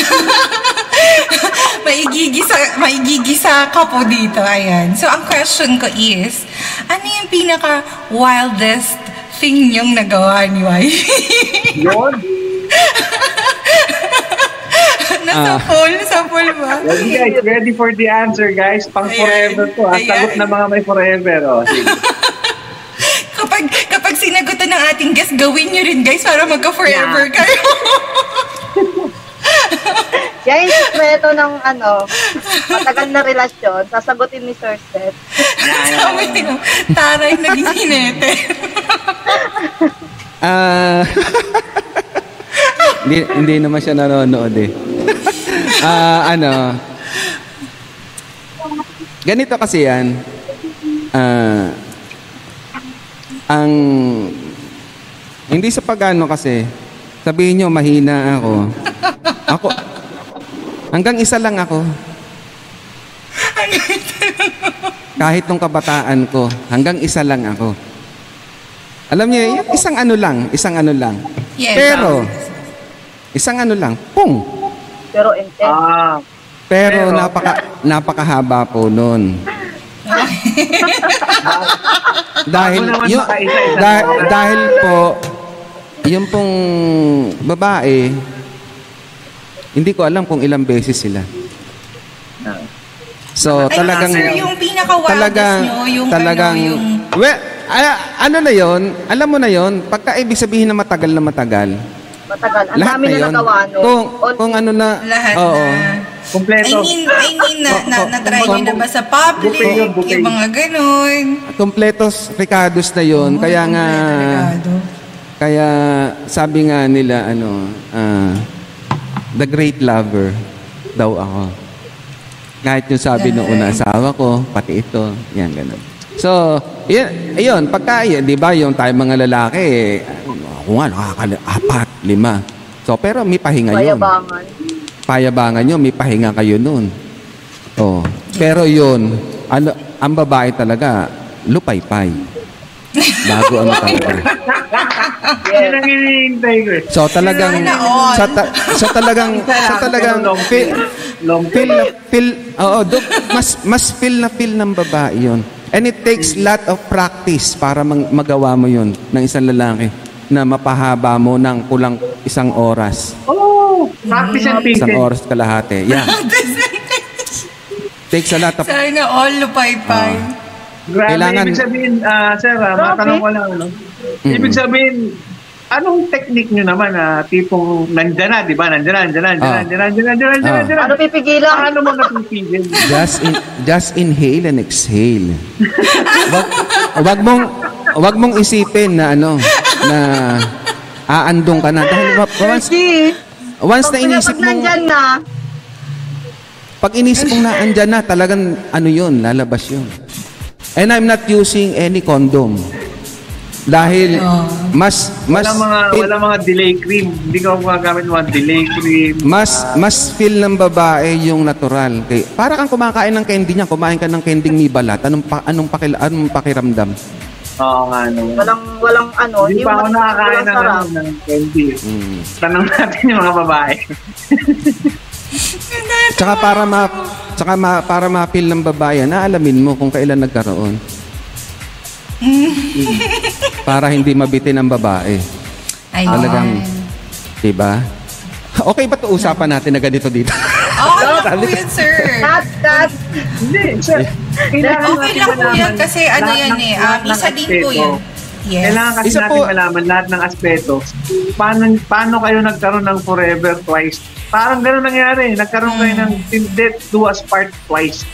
[laughs] maigigisa, maigigisa ka po dito. Ayan. So, ang question ko is, ano yung pinaka wildest thing yung nagawa ni wife? Yun. [laughs] nasa Ah. pool? Nasa pool ba? Ready guys, ready for the answer guys. Pang Ayan. forever to ha. Ayan. Sagot na mga may forever. Oh. Sige. [laughs] Kapag, kapag sinagutan ng ating guest, gawin nyo rin guys para magka-forever kayo. [laughs] Yan yung sikreto ng ano, matagal na relasyon, sasagutin ni Sir Seth. [laughs] Sabi niyo, taray naging hinete. [laughs] Ah. hindi, hindi naman siya nanonood eh. Ah, ano. Ganito kasi yan. Ah, ang hindi sa pagano kasi sabihin nyo mahina ako. Ako hanggang isa lang ako. Kahit nung kabataan ko, hanggang isa lang ako. Alam niyo, isang ano lang, isang ano lang. Yes. Pero, isang ano lang, pung. pero intense. Ah, Pero, Pero- napaka napakahaba po noon. [laughs] dahil makaisa-isa da- dahil po yung pong babae hindi ko alam kung ilang beses sila. So Ay, talagang sir, yung pinaka-wildest talagang nyo, yung talagang ano, yung... well, ah, ano na yon? Alam mo na yon? Pagka ibig sabihin na matagal na matagal. Matagal. Ang lahat dami na na yun. nagawa no. Kung, kung ano na Lahat oo. na. I kompleto. mean, I mean, na, na, Oh, oh, na-try oh, nyo na ba sa public? buffet yun. Yung mga ganun. Kompletos Ricardos na yon. kaya nga Kompleto, Kaya sabi nga nila ano, ah, the great lover daw ako. Kahit yung sabi nung una asawa ko, pati ito, yan ganun. So, yun, ayun, pagka, yun, di ba, yung tayo mga lalaki, eh, ako nga, nakakali, apat, lima. So, pero may pahinga yun. Payabangan. Payabangan nyo, may pahinga kayo nun. Oh. Pero yun, ano, ang babae talaga, lupay-pay. Bago ano [laughs] talaga. Yan ang hinihintay ko eh. So talagang sa, ta- sa talagang sa talagang Long feel Long feel na feel oo do, mas mas feel na feel ng babae 'yon. And it takes lot of practice para mang- magawa mo 'yon ng isang lalaki na mapahaba mo ng kulang isang oras. Oh, practice and Isang patience. oras kalahati. Yeah. [laughs] takes a lot of Sana all lupay-pay. Grabe, Kailangan- ibig sabihin, ah, sir, ah, matanong ko lang, ano? Ibig sabihin, anong technique nyo naman na tipong nandyan na, di ba? Nandyan na, nandyan na, nandyan na, Ah. nandyan na, nandyan na, nandyan na, nandyan na, Ah. nandyan na. Ano pipigilan? Paano mo napipigil? [laughs] just in, just inhale and exhale. wag, wag mong wag mong isipin na ano na aandong ka na dahil once once na pag, inisip mong nandyan na, pag inisip mong naandyan na talagang ano yun lalabas yun. And I'm not using any condom. Dahil mas mas Wala mga, feel- wala mga delay cream. Hindi ko gumagamit ng mga delay cream. mas mas feel ng babae yung natural. Kay, para kang kumakain ng candy niya, kumain ka ng candy may balat. Anong pa, anong pakil, anong pakiramdam? Oo nga, no. walang, walang ano, Hindi yung pa ako mas- nakakain ng, ano, ng candy. Mm. Tanong natin yung mga babae. [laughs] Tsaka para ma tsaka ma, para ma-feel ng babae, na alamin mo kung kailan nagkaroon. [laughs] para hindi mabitin ng babae. Ayun. Talagang, 'di ba? Okay ba 'to usapan natin na ganito dito? [laughs] Okay lang po yun, sir. Cut, cut. Hindi, sir. Okay lang po yan kasi ano yan eh. Um, ng isa din po yun. Yes. Kailangan kasi Isa natin po- malaman lahat ng aspeto. Paano, paano kayo nagkaroon ng forever twice? Parang gano'n nangyari. Nagkaroon kayo ng death do us part twice.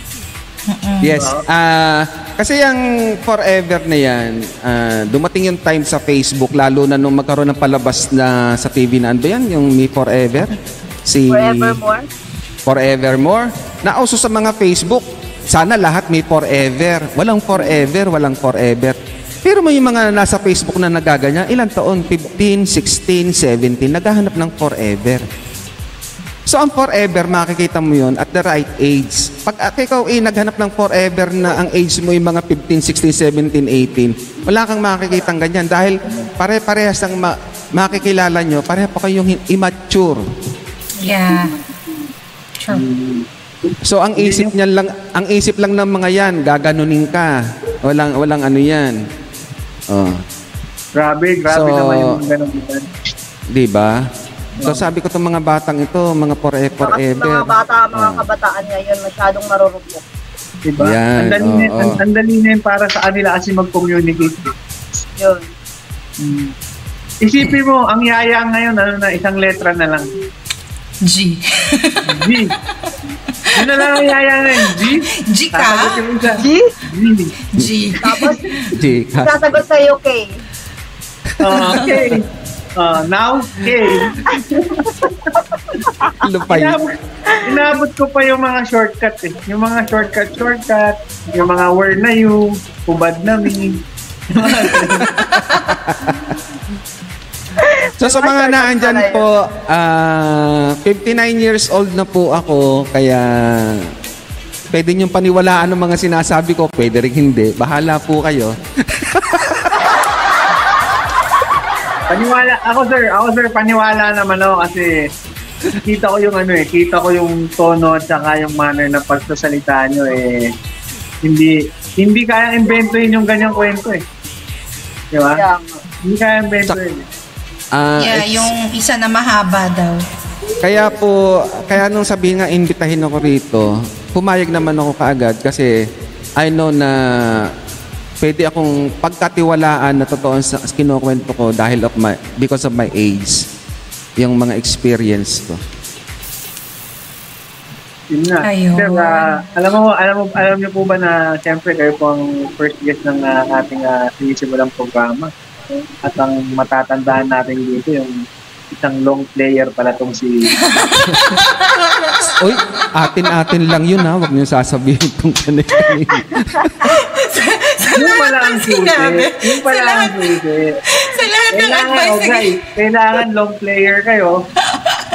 Yes. Ah, kasi yung forever na 'yan, ah, dumating yung time sa Facebook lalo na nung magkaroon ng palabas na sa TV na ano ba 'yan, yung Me Forever. Si Forevermore. Forevermore. Nauso sa mga Facebook. Sana lahat may forever. Walang forever, walang forever. Pero may mga nasa Facebook na nagaganyan, ilang taon? 15, 16, 17, naghahanap ng forever. So ang forever, makikita mo yon at the right age. Pag ah, ikaw eh, naghanap ng forever na ang age mo yung mga 15, 16, 17, 18, wala kang makikita ganyan dahil pare-parehas ang ma- makikilala nyo, pareha pa kayong immature. Yeah. True. So ang isip niyan lang, ang isip lang ng mga 'yan, gaganunin ka. Walang walang ano 'yan. Oh, Grabe, grabe So- naman yung gano'n. 'di ba? So sabi ko tong mga batang ito, mga forever forever. mga bata, mga Oh. kabataan ngayon, masyadong marurupok. Diba? Yan, ang dali na, oo. ang, ang dali na yun para sa kanila kasi mag-communicate. Yun. Hmm. Isipin mo, ang yaya ngayon, ano na, isang letra na lang. G. G. Yun na lang ang yaya ngayon, G. G ka? G? G. G. Tapos, Chika. sasagot sa UK. Uh, okay. Uh, now, okay. Lupay. Inabot, inabot ko pa yung mga shortcut eh. Yung mga shortcut, shortcut. Yung mga word na you, hubad na me. [laughs] So sa mga naandyan po, ah 59 years old na po ako, kaya pwede niyong paniwalaan ng mga sinasabi ko, pwede rin hindi. Bahala po kayo. [laughs] Paniwala, ako sir, ako sir, paniwala naman ako kasi kita ko yung ano eh, kita ko yung tono at saka yung manner ng pagsasalita nyo eh, hindi, hindi kayang inventohin yung ganyang kwento eh. Di ba? Kaya nga. Hindi kayang inventohin. eh. Ah, Yeah, yung isa na mahaba daw. Kaya po, kaya nung sabihin nga, imbitahin ako rito, pumayag naman ako kaagad kasi I know na pwede akong pagkatiwalaan na totoo sa kinukwento ko dahil of my, because of my age, yung mga experience ko. Yun nga. Ayun. Sir, ah, alam mo, alam mo, alam niyo po ba na siyempre kayo po ang first guest ng ah, ating uh, sinisimulang programa. At ang matatandaan natin dito yung isang long player pala tong si Uy, atin-atin lang yun ha. Huwag niyo sasabihin kung kanina. Sa yung lahat pala ng ang sinabi. Yung pala ang sa lahat ng Kailangan, advice okay, kailangan long player kayo.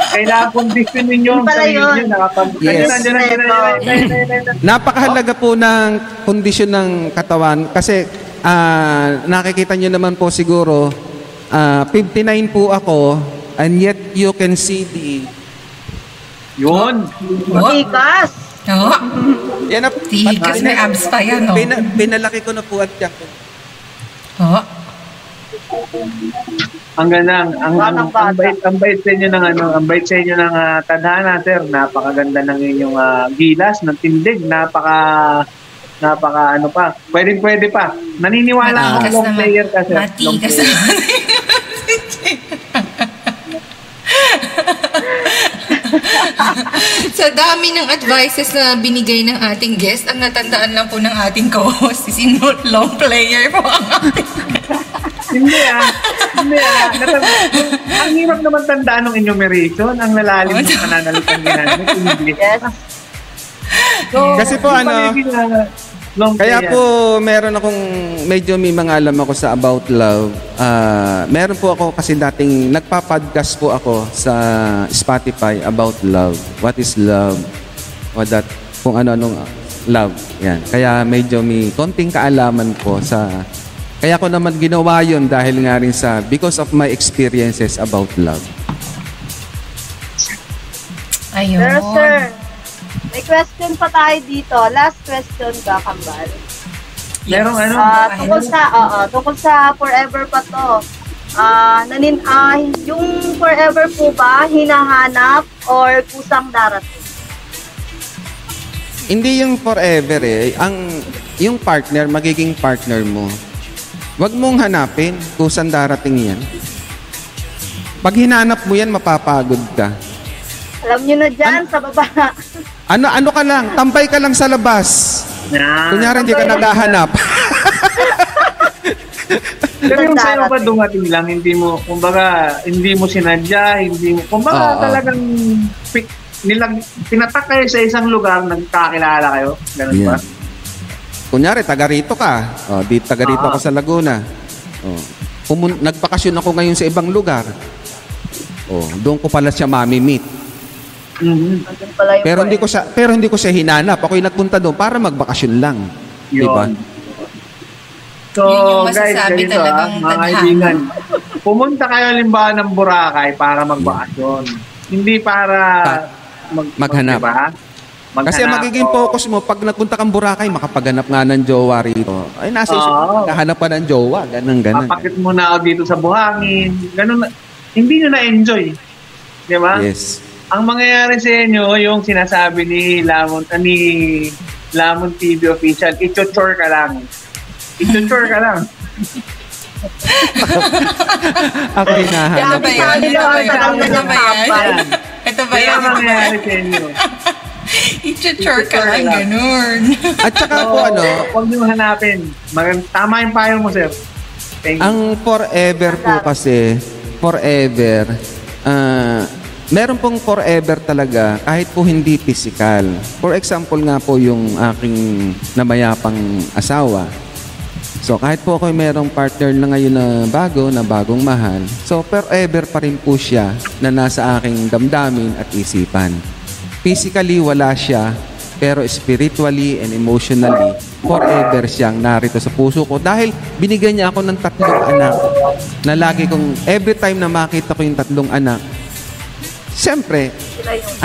Kailangan kondisyonin nyo ang sarili nyo. Nakapag- Yes. Napakahalaga po ng kondisyon ng katawan kasi ah, nakikita nyo naman po siguro ah, 59 po ako and yet you can see the Yun. Tikas. Oo. yan na Tigas, may abs pa yan, oh. Pina, pinalaki ko na po at ko. Oo. Ang ganda, ang, ang, ang, ang, bait, ang bait sa inyo ng ano, ang bait sa inyo ng ah, tadhana, sir. Napakaganda ng inyong ah, gilas, ng tindig, napaka napaka ano pa. Pwedeng pwede pa. Naniniwala akong long player ka, sir. Long Matigas naman. [laughs] [laughs] Sa dami ng advices na binigay ng ating guest, ang natandaan lang po ng ating co-host is in long player po ang [laughs] ating Hindi ah. Hindi ah. Ang hirap naman tandaan ng enumeration, ang lalalim ng [laughs] pananalitang ginamit. English. Yes. So, Kasi po, ano, ah, long Kaya po meron akong medyo may mga alam ako sa about love. Ah, meron po ako kasi dating nagpa-podcast po ako sa Spotify about love. What is love? What that kung ano-anong love. Yan. Kaya medyo may konting kaalaman po sa kaya ko naman ginawa yon dahil nga rin sa because of my experiences about love. Ayun. Pero sir, may question pa tayo dito. Last question ka, Kambal. Merong ano, Ah, tungkol sa, oo, tungkol sa forever pa to. Ah, nanin, ah, yung forever po ba hinahanap or kusang darating? Hindi yung forever eh. Ang yung partner magiging partner mo. Huwag mong hanapin kung saan darating yan. Pag hinanap mo yan, mapapagod ka. Alam nyo na dyan, sa baba. [laughs] Ano ano ka lang, tambay ka lang sa labas. na, Kunyari hindi ka naghahanap. [laughs] Pero yung sa'yo Darating. dumating lang, hindi mo, kumbaga, hindi mo sinadya, hindi mo, kumbaga Oo. talagang pick, nilag, pinatak kayo sa isang lugar, nagkakilala kayo. Ganun ba? Yan. Kunyari, taga rito ka. O, di taga rito Ah. ako sa Laguna. O, pumun- nagbakasyon ako ngayon sa ibang lugar. O, doon ko pala siya mami-meet. Mhm. Pala yung Pero hindi ko siya pero hindi ko siya hinanap. Ako'y nagpunta doon para magbakasyon lang. Di ba? So, Yun yung guys, ganito ah, talagang mga kaibigan. Pumunta kayo limbawa ng Boracay para magbakasyon. Hindi para mag, maghanap. Diba? Maghanap. Kasi ang magiging focus mo, pag nagpunta kang Boracay, makapaghanap nga ng jowa rito. Ay, nasa mo, kahanap pa ng jowa. Ganun, ganun. Papakit muna ako dito sa buhangin. Ganun. na- Hindi nyo na-enjoy. Di ba? Yes. Ang mangyayari sa inyo, yung sinasabi ni Lamon, ah, ni Lamon TV official, ito-chore ka lang. Ito-chore ka lang. [laughs] Ako hinahanap Ano ba ko. yan? Ano ba yan? Ano ba yan? Yan. Ito ba Yan yan? mangyayari sa inyo. [laughs] I-chur ka lang, ganun. [laughs] At saka po ano, Huwag nyo hanapin. Mag- tama yung payo mo, sir. Thank you. ang forever po kasi, forever, ah, meron pong forever talaga kahit po hindi physical. For example nga po yung aking namayapang asawa. So kahit po ako merong partner na ngayon na bago, na bagong mahal, so forever pa rin po siya na nasa aking damdamin at isipan. Physically wala siya, pero spiritually and emotionally, forever siyang narito sa puso ko dahil binigyan niya ako ng tatlong anak na lagi kong, every time na makita ko yung tatlong anak, siyempre,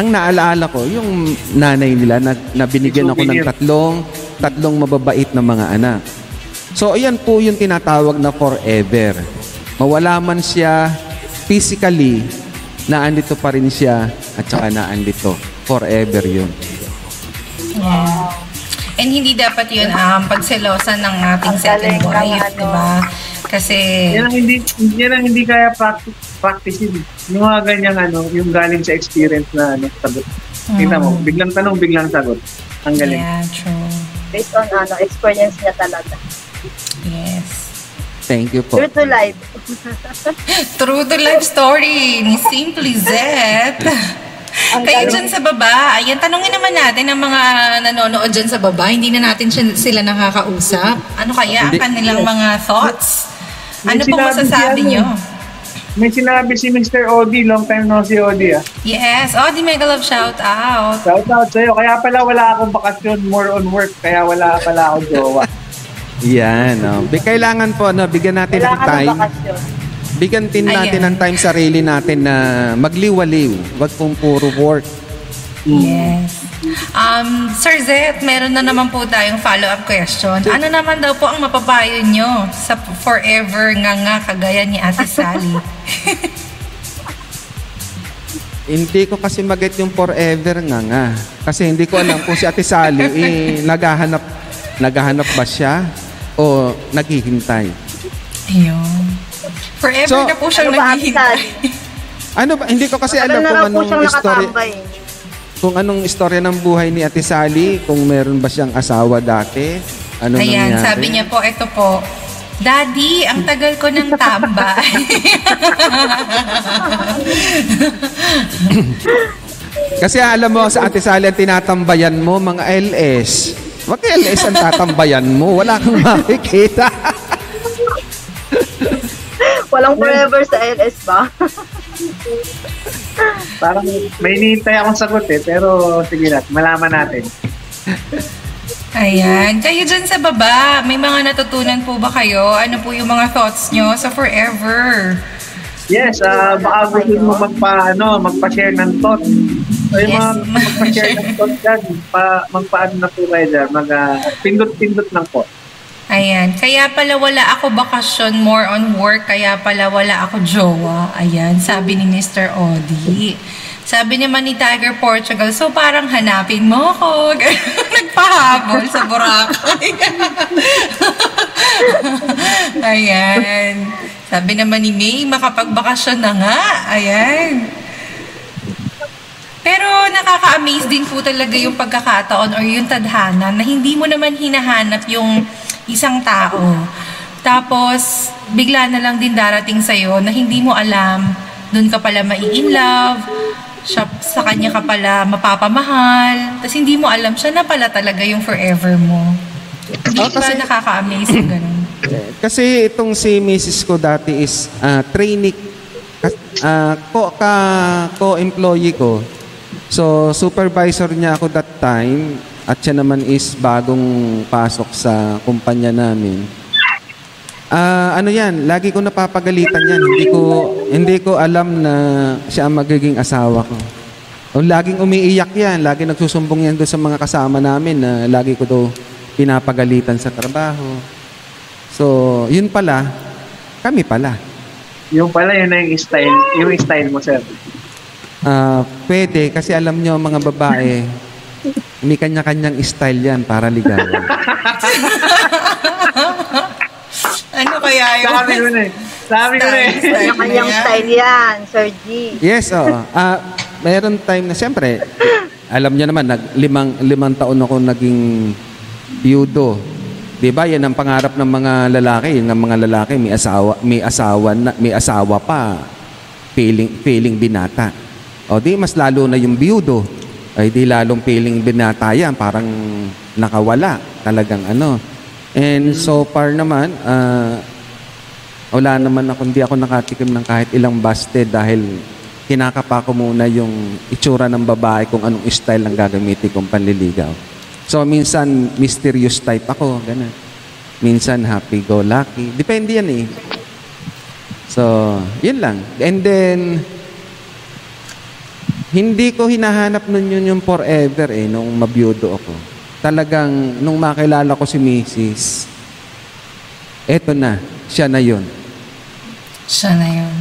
ang naalaala ko, yung nanay nila na, na binigyan ako ng tatlong, tatlong mababait na mga anak. So, ayan po yung tinatawag na forever. Mawala man siya physically, naandito pa rin siya at saka naandito. Forever yun. Yeah. And hindi dapat yun um, pagselosan ng ating second wife, di ba? Kasi, Yan ang hindi, yan ang hindi kaya practice, practicein. Yung mga ganyang ano, yung galing sa experience na ano, sagot. Tingnan mo, biglang tanong, biglang sagot. Ang galing. yeah, true. based on ano, experience niya talaga. Yes. Thank you po. True to life. [laughs] True to life story ni Simply Zet. Ang Kayo dyan sa baba, ayan, tanongin naman natin ang mga nanonood dyan sa baba, hindi na natin sila nakakausap. Ano kaya ang kanilang mga thoughts? Ano pong masasabi nyo? May sinabi si Mr. Odi, long time no si Odi ah. Yes. Oh, di mega love shout out. Shout out sa'yo. Kaya pala wala akong bakasyon, more on work. Kaya wala pala akong jowa. [laughs] Yan. Oh. Bi- Kailangan po, no, bigyan natin ng Kailangan ng time. Bigyan din natin Ayan. ng time sarili natin na magliwaliw. Huwag pong puro work. Yes. Um, Sir Zet, meron na naman po tayong follow-up question. Ano naman daw po ang mapapayo nyo sa forever nga nga kagaya ni Ate Sally? [laughs] Hindi ko kasi maget yung forever nga nga. Kasi hindi ko alam kung si Ate Sally, eh, [laughs] naghahanap, naghahanap ba siya o naghihintay. Ayun. Forever So, na po siyang Ano ba, Ate naghihintay. Sally? Ano ba? Hindi ko kasi Ano alam na kung raw po anong siyang istorya, nakatambay? Kung anong istorya ng buhay ni Ate Sally, kung meron ba siyang asawa dati, ano Ayan, nangyari. sabi niya po, ito po, Daddy, ang tagal ko ng tambay. [laughs] Kasi alam mo, sa Ate Sally ang tinatambayan mo, mga LS. Wag LS ang tatambayan mo. Wala kang [laughs] makikita. Walang forever sa LS ba? [laughs] Parang may hinihintay akong sagot eh. Pero sige lang, malaman natin. Ayan. Kayo dyan sa baba, may mga natutunan po ba kayo? Ano po yung mga thoughts nyo sa forever? Yes, ah baka gusto mo magpa, ano, magpa-share ng thought. So, yung Yes, mga ma- magpa-share ng thought dyan, pa, magpaano na po kayo dyan, mag, ah, pindot-pindot lang po. Ayan. Kaya pala wala ako bakasyon, more on work. Kaya pala wala ako jowa. Ayan, sabi ni Mr. Odi. Sabi naman ni Tiger Portugal, so parang hanapin mo ako. [laughs] Nagpahabol sa Boracay. [laughs] Ayan. Sabi naman ni May, makapagbakasyon na nga. Ayan. Pero nakaka-amaze din po talaga yung pagkakataon or yung tadhana na hindi mo naman hinahanap yung isang tao. Tapos, bigla na lang din darating sa'yo na hindi mo alam, doon ka pala mai-in love, siya, sa kanya ka pala mapapamahal, tapos hindi mo alam siya na pala talaga yung forever mo. Hindi Oh, ba kasi- nakaka-amaze yung ganun? Kasi itong si Mrs. ko dati is ah, trainee, ah, ko, ka, co-employee ko. So, supervisor niya ako that time at siya naman is bagong pasok sa kumpanya namin. Ah, ano yan, lagi ko napapagalitan yan. Hindi ko hindi ko alam na siya ang magiging asawa ko. O laging umiiyak yan, lagi nagsusumbong yan doon sa mga kasama namin na lagi ko daw pinapagalitan sa trabaho. So, yun pala, kami pala. Yung pala, yun na yung style, yung style mo, sir. Ah, pwede kasi alam nyo mga babae, may kanya-kanyang style yan para ligawan. [laughs] Ano kaya yun? Sabi ko na eh. Sabi ko na eh. Kanya-kanyang style yan, Sir G. Yes, oo. Ah, mayroon time na siyempre, alam niyo naman, nag, limang, limang taon ako naging biyudo. Di ba? Yan ang pangarap ng mga lalaki. Yung mga lalaki, may asawa, may asawa, na, may asawa pa. Feeling, feeling binata. O di, mas lalo na yung biyudo. Ay di lalong feeling binata yan. Parang nakawala. Talagang ano. And so far naman, ah, wala naman ako, hindi ako nakatikim ng kahit ilang busted dahil kinakapa ko muna yung itsura ng babae kung anong style ang gagamitin kong panliligaw. So, minsan mysterious type ako, ganun. Minsan happy-go-lucky. Depende yan eh. So, yun lang. And then, Hindi ko hinahanap nun yun yung forever eh, nung mabiyudo ako. Talagang, nung makilala ko si Mrs., eto na, siya na yun. Siya na yun.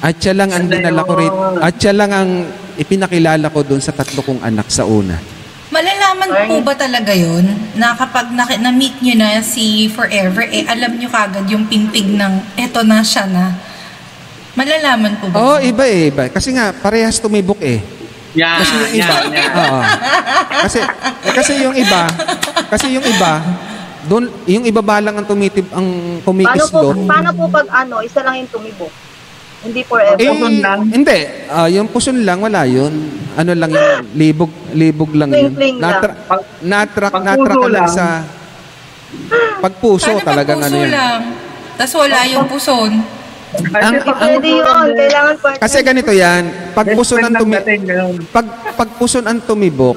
At siya lang ang Siya dinala ko rin, at siya lang ang ipinakilala ko doon sa tatlo kong anak sa una. Malalaman po ba talaga yun na kapag na- na-meet nyo na si Forever, eh alam nyo kagad yung pimpig ng eto na siya na. Malalaman po ba? Oo, oh, iba eh, iba. Kasi nga, parehas tumibok eh. Yan, Kasi yung iba, yan, yan. Oo. Kasi kasi yung iba, kasi yung iba, doon yung iba ba lang ang tumitib ang Paano po, kumikislot. paano po pag ano, isa lang yung tumibok? Hindi forever. Eh, Puson lang? Hindi, Ah, yung puson lang wala yun. Ano lang yun, libog libog lang yun. Lang. Natra- natrak puso ka lang lang. sa pagpuso Paano talagang pag ano yun. lang? Tapos wala yung puson. Kasi Ang- Pwede yun. Kailangan partner. Kasi ganito yan, pag puso ng tumi pag pag puso ang tumibok,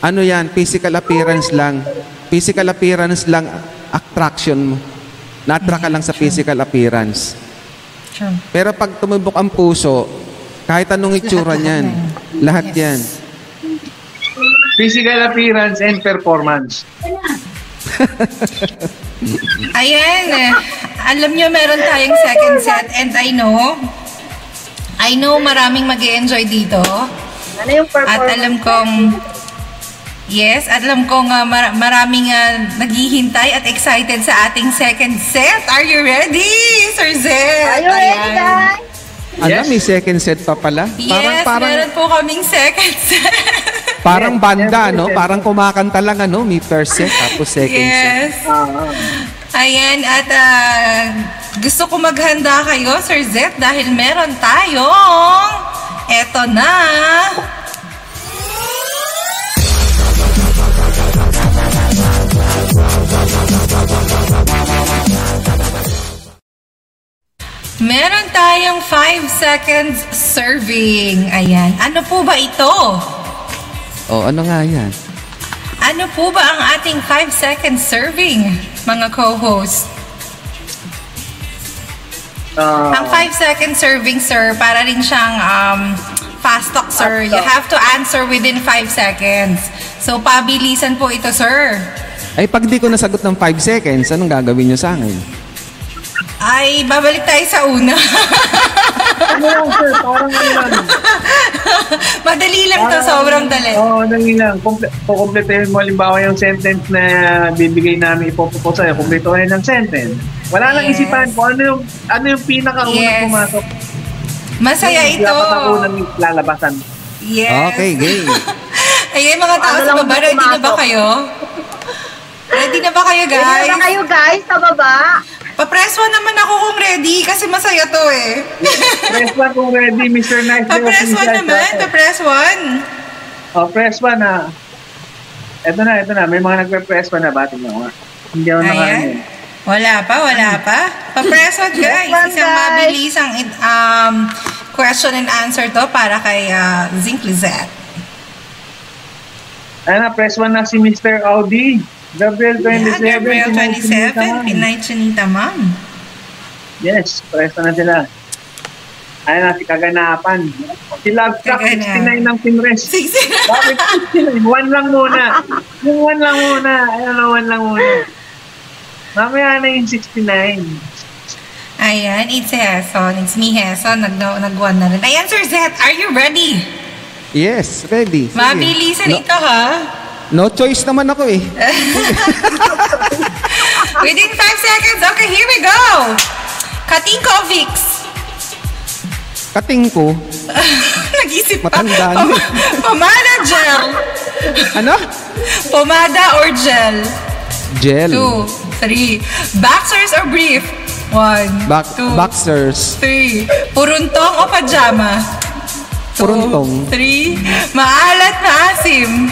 ano yan, physical appearance lang. Physical appearance lang attraction mo. Na-attract ka lang sa physical appearance. Pero pag tumibok ang puso, kahit anong itsura niyan, lahat yan. Physical appearance and performance. [laughs] Ayan, alam nyo meron tayong second set and I know, I know maraming mag enjoy dito. Ano yung performance? At alam kong, yes, at alam kong ah, mar- maraming ah, naghihintay at excited sa ating second set. Are you ready, Sir Zed? Are you ready, guys? Ano, Yes. may second set pa pala? Parang, Yes, parang, meron po kaming second set. parang Yes, banda, yes, no? yes. Parang kumakanta lang, ano? May first set, tapos second set. yes. Ayan, at ah, gusto ko maghanda kayo, Sir Zet, dahil meron tayong, eto na, Meron tayong 5 seconds serving. Ayan. Ano po ba ito? O, ano nga yan? Ano po ba ang ating 5 seconds serving, mga co-host? Ah, Ang 5 second serving, sir, para rin siyang um, fast talk, sir. You have to answer within 5 seconds. So, pabilisan po ito, sir. Ay, pag di ko nasagot ng 5 seconds, anong gagawin nyo sa akin? Ay, babalik tayo sa una. ano lang, sir, parang ano lang. [laughs] Madali lang to, sobrang dali. Oo, oh, dali lang. Kumple- kukumpletuhin mo halimbawa yung sentence na bibigay namin ipopropose sa'yo. Kumpletuhin ng sentence. Wala lang Yes. isipan kung ano yung, ano yung pinakaunang Yes. pumasok. Masaya Yung ito. Dapat ang unang lalabasan. Yes. Okay, game. [laughs] Ayun, mga tao Ano sa lang baba, ba ready na ba kayo? Ready na ba kayo, Ready na guys? ba kayo, guys, sa baba? Pa-press one naman ako kung ready kasi masaya to eh. Press 1 kung ready, Mr. Nice. Pa-press one naman, pa-press one. Oh, press 1 na. Ito na, ito na. May mga nagpe-press 1 na. Batin mo nga. Hindi ako naka ano Ayan. eh. Wala pa, wala pa. Pa-press one, guys. one, Isang mabilisang um, question and answer to para kay uh, Zinc Lizette. Ayan na, press 1 na si Mr. Audi. Gabriel 27. Yeah, Gabriel Pinay 27, Chinita. Pinay Chinita Ma'am. Yes, press na sila. Ayan na, si Kaganapan. Si Love Truck, Kagana. 69 ng Pinres. Bakit 69? One lang muna. Yung one lang muna. Ayan na, one lang muna. Mamaya na yung 69. Ayan, it's Heson. It's me, Heson. Nag nag-one na rin. Ayan, Sir Zet, are you ready? Yes, ready. Mabilisan no, ito, ha? No choice naman ako eh. [laughs] Within 5 seconds. Okay, here we go. Katinkovics. Kating ko. [laughs] Nag-isip pa. Matanda na. Pomada gel. Ano? Pomada or gel? Gel. Two, three. Boxers or brief? One, Back, two, boxers. three. Puruntong o pajama? Puruntong. Three. Maalat na asim?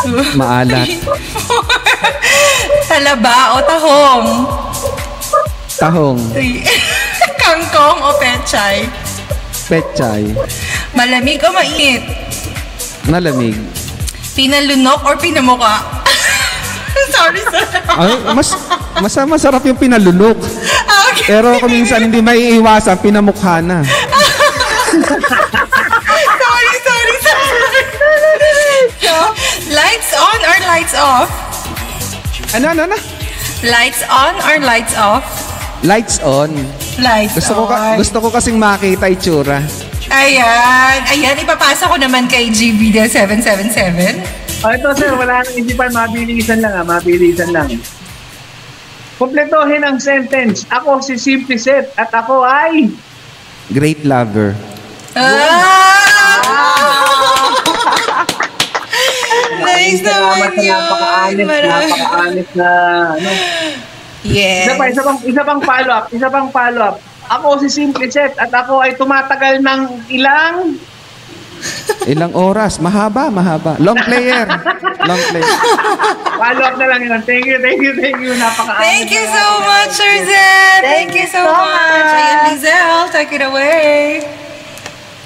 Two, Maalat. three, [laughs] four. Talaba o tahong? Tahong. Three. [laughs] Kangkong o pechay? Pechay. Malamig o mainit? Nalamig. Pinalunok or pinamuka? [laughs] Sorry, sir. Ay, mas, mas masarap yung pinalunok. Okay. Pero kung minsan hindi may iwasan, pinamukha na. Lights off? Ano, ano, ano? Lights on or lights off? Lights on. Lights Gusto ko, on. ka, gusto ko kasing makita itsura. Ayan. Ayan, ipapasa ko naman kay GBD 777. Oh, ito sir, wala nang isipan, mabilisan lang ah, mabilisan lang. Kompletohin ang sentence. Ako si Simply Set at ako ay... Great lover. Ah! Nice naman yun. napaka-honest, napaka-honest na... Ano. Yes. Isa pa, isa pang, isa pang follow-up, isa pang follow-up. Ako si Simply Set at ako ay tumatagal ng ilang... Ilang oras? Mahaba, mahaba. Long player. Long player. [laughs] Follow-up na lang yun. Thank you, thank you, thank you. Napaka Thank you so much, Sir Zed. Thank you so much. Ayan, Lizelle, take it away.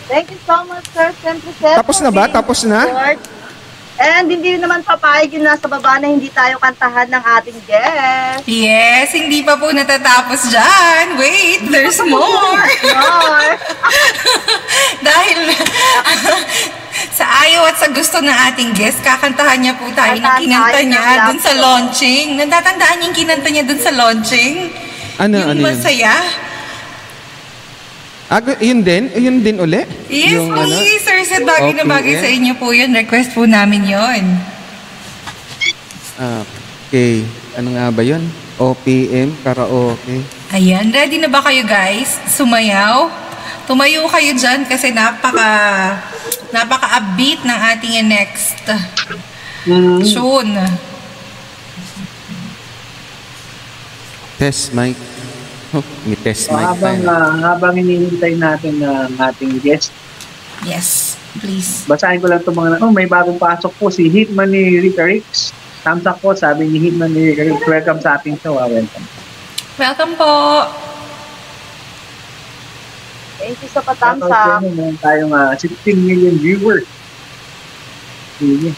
Thank you so much, Sir Sempre Set. Tapos na ba? Tapos na? And hindi naman papayag yung nasa baba na hindi tayo kantahan ng ating guest. Yes, hindi pa po natatapos dyan. Wait, there's [laughs] more. More. [laughs] Dahil [laughs] sa ayaw at sa gusto ng ating guest, kakantahan niya po tayo ng Kantahan kinanta ng niya dun sa launching. Natatandaan niya yung kinanta niya dun sa launching? Ano, yung ano yun? masaya? Ah, gu- yun din? Yun din uli? Yes, yung, ano? please, sir. Sa bagay na bagay sa inyo po yun. Request po namin yun. Ah, okay. Ano nga ba yun? OPM, karaoke. Ayan, ready na ba kayo guys? Sumayaw? Tumayo kayo dyan kasi napaka napaka-upbeat ng ating next Mm, tune. Test mic. Oh, [laughs] may test so, mic habang, tayo. ah, habang hinihintay natin ng ating guest, Yes, please. basahin ko lang itong mga, oh, may bagong pasok po si Hitman ni Rita Rix. Thumbs up po, sabi ni Hitman ni Rita Rix. Welcome sa ating show. ah, welcome. Welcome po. Thank you sa sa inyo, Meron tayong ah, 16 million viewers. Sige.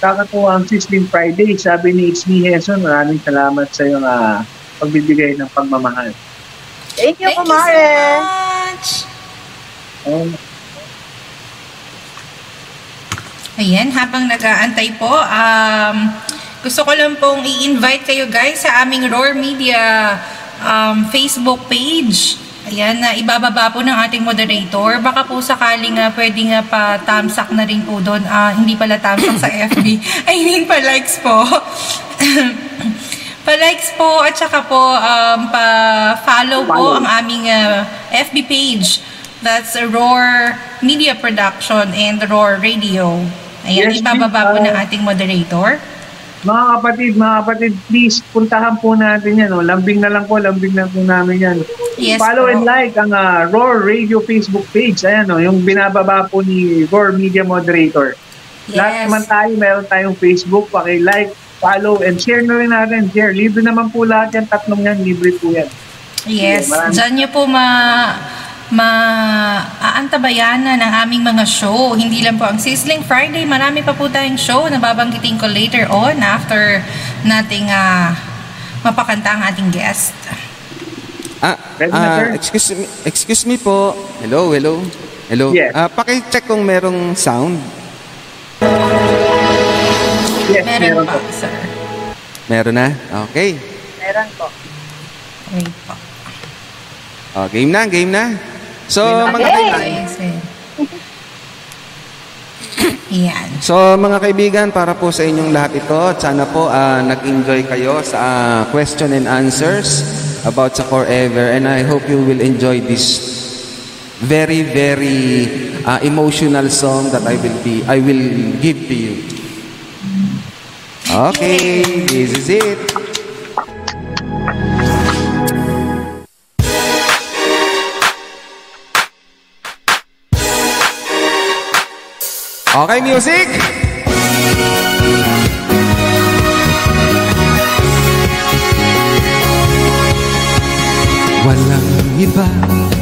Kakatuwa ang Sizzling Friday. Sabi ni It's Me Heson, maraming salamat sa iyong ah, pagbibigay ng pagmamahal. Thank you, Thank you so Kumare. much. Oh, Ayan, habang nag-aantay po, um, gusto ko lang pong i-invite kayo guys sa aming Roar Media um, Facebook page. Ayan, na ibababa po ng ating moderator. Baka po sakaling nga pwede nga pa tamsak na rin po doon. Ah, hindi pala tamsak sa FB. I mean, pa likes po. [laughs] pa-likes po at saka po um, pa-follow po ang aming uh, FB page. That's Roar Media Production and Roar Radio. Ayan, Yes, ibababa po please, ng uh, ating moderator. Mga kapatid, mga kapatid, please puntahan po natin yan. Oh. Lambing na lang po, lambing na po namin yan. Yes Follow po. and like ang ah, Roar Radio Facebook page. Ayan, oh, yung binababa po ni Roar Media Moderator. Lahat Yes. naman tayo, meron tayong Facebook. Paki-like, follow, and share na rin natin. Share. Libre naman po lahat yan. Tatlong yan, libre po yan. Yes, Maraming- dyan niyo po ma maaantabayanan ng aming mga show. Hindi lang po ang Sizzling Friday, marami pa po tayong show na babanggitin ko later on after nating ah, mapakanta ang ating guest. Ah, sir? excuse me, excuse me po. Hello, hello. Hello. Yes. Ah, paki-check kung merong sound. Yes, Meron meron pa, po. sir. Meron na? Okay. Meron po. Wait po. Oh, game na, game na. So, mga Okay. Ay, sir. [laughs] Yan. So mga kaibigan, para po sa inyong lahat ito, sana po ah, nag-enjoy kayo sa ah, question and answers about sa Forever and I hope you will enjoy this very very ah, emotional song that I will be I will give to you. Okay, this is it. Okay, music. Walang iba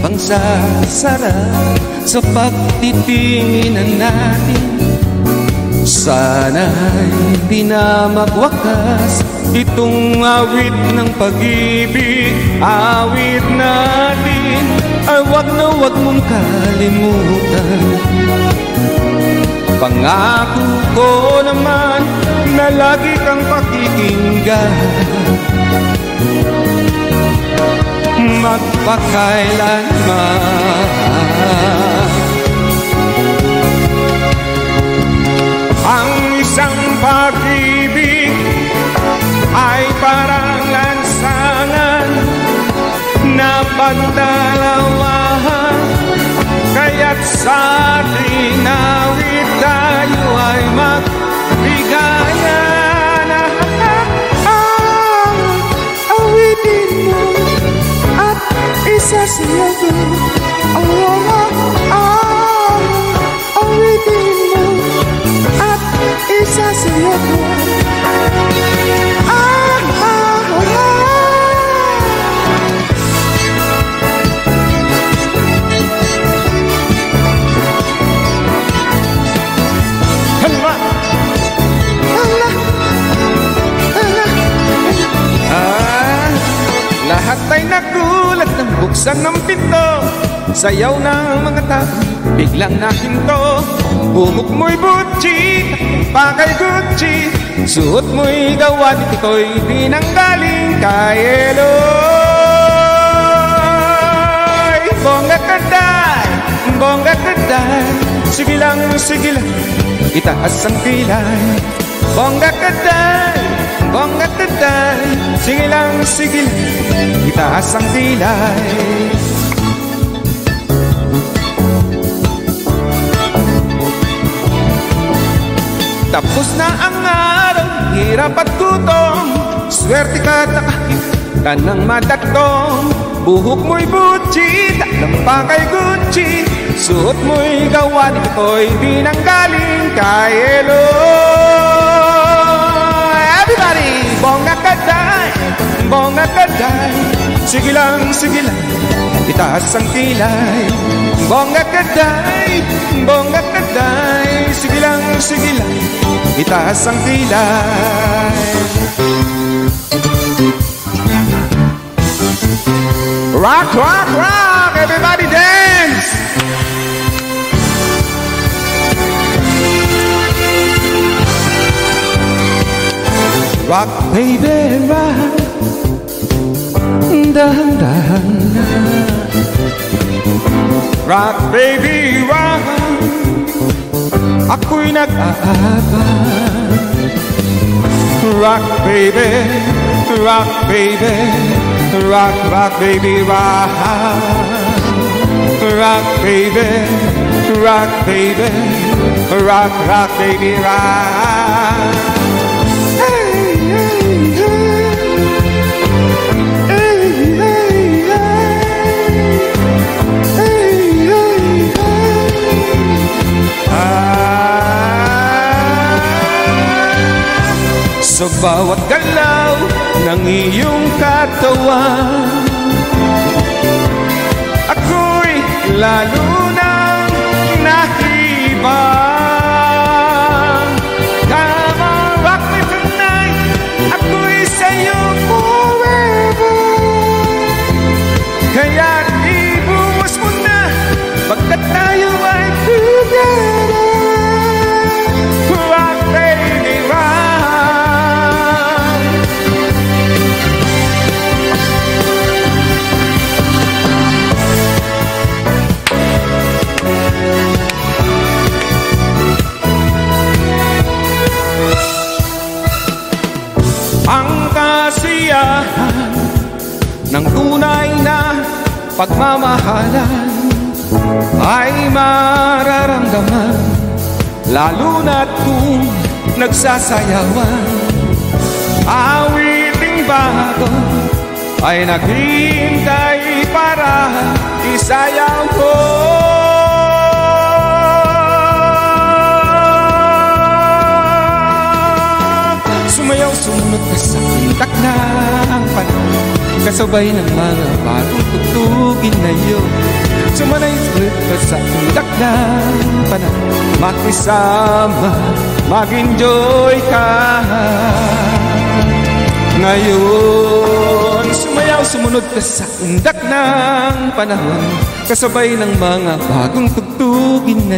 pang sasarap sa pagtitinginan natin Sana'y di na magwakas itong awit ng pag-ibig. Awit natin ay wag na wag mong kalimutan. Pangako ko naman na lagi kang pakikinggan. Magpakailanman pagdalawahan. Kaya't sa trinawit tayo ay magbigayan Ang awitin mo at isa siya ko Ang awitin mo at isa nagulat nang buksan ng pinto. Sayaw ng mga tao, biglang nahinto. Bumuk mo'y butchi, pakay Gucci. Suot mo'y gawa di nang galing kay Eloy Bongga kaday, bongga kaday Sige lang, sige lang, itaas ang kilay. Bongga kaday, bongga kaday Sige lang, sige lang, itaas ang kilay Tapos na ang araw, hirap at gutom Swerte ka nakakit ka ng madatong Buhok mo'y butchi, taklang pa kay Gucci Suot mo'y gawa ni binanggaling di kay Eloy Everybody, bongga kaday, bongga kaday Sige lang, sige lang, itaas ang kilay Bongga kaday, bongga kaday Sige lang, sige lang, itaas ang kilay Rock, rock, rock! Everybody dance! Rock, baby, rock Dahan-dahan Rock, baby, rock Ako'y nag-aabang Rock, baby, rock, baby. Rock, rock, baby, rock Rock, baby, rock, baby. Rock, rock, baby, rock Sa bawat galaw ng iyong katawan. Ako'y lalo kasiyahan ng tunay na pagmamahalan ay mararamdaman lalo na't kung nagsasayawan. Awiting bago ay naghihintay para isayaw ko Sumayaw, sumunod ka sa pintak na ang panahon. Kasabay ng mga bagong tugtugin na yun. Sumanay, sumunod ka sa pintak na ang panahon. Makisama, mag-enjoy ka. Ngayon, sumayaw, sumunod ka sa undak ng panahon. Kasabay ng mga bagong tugtugin na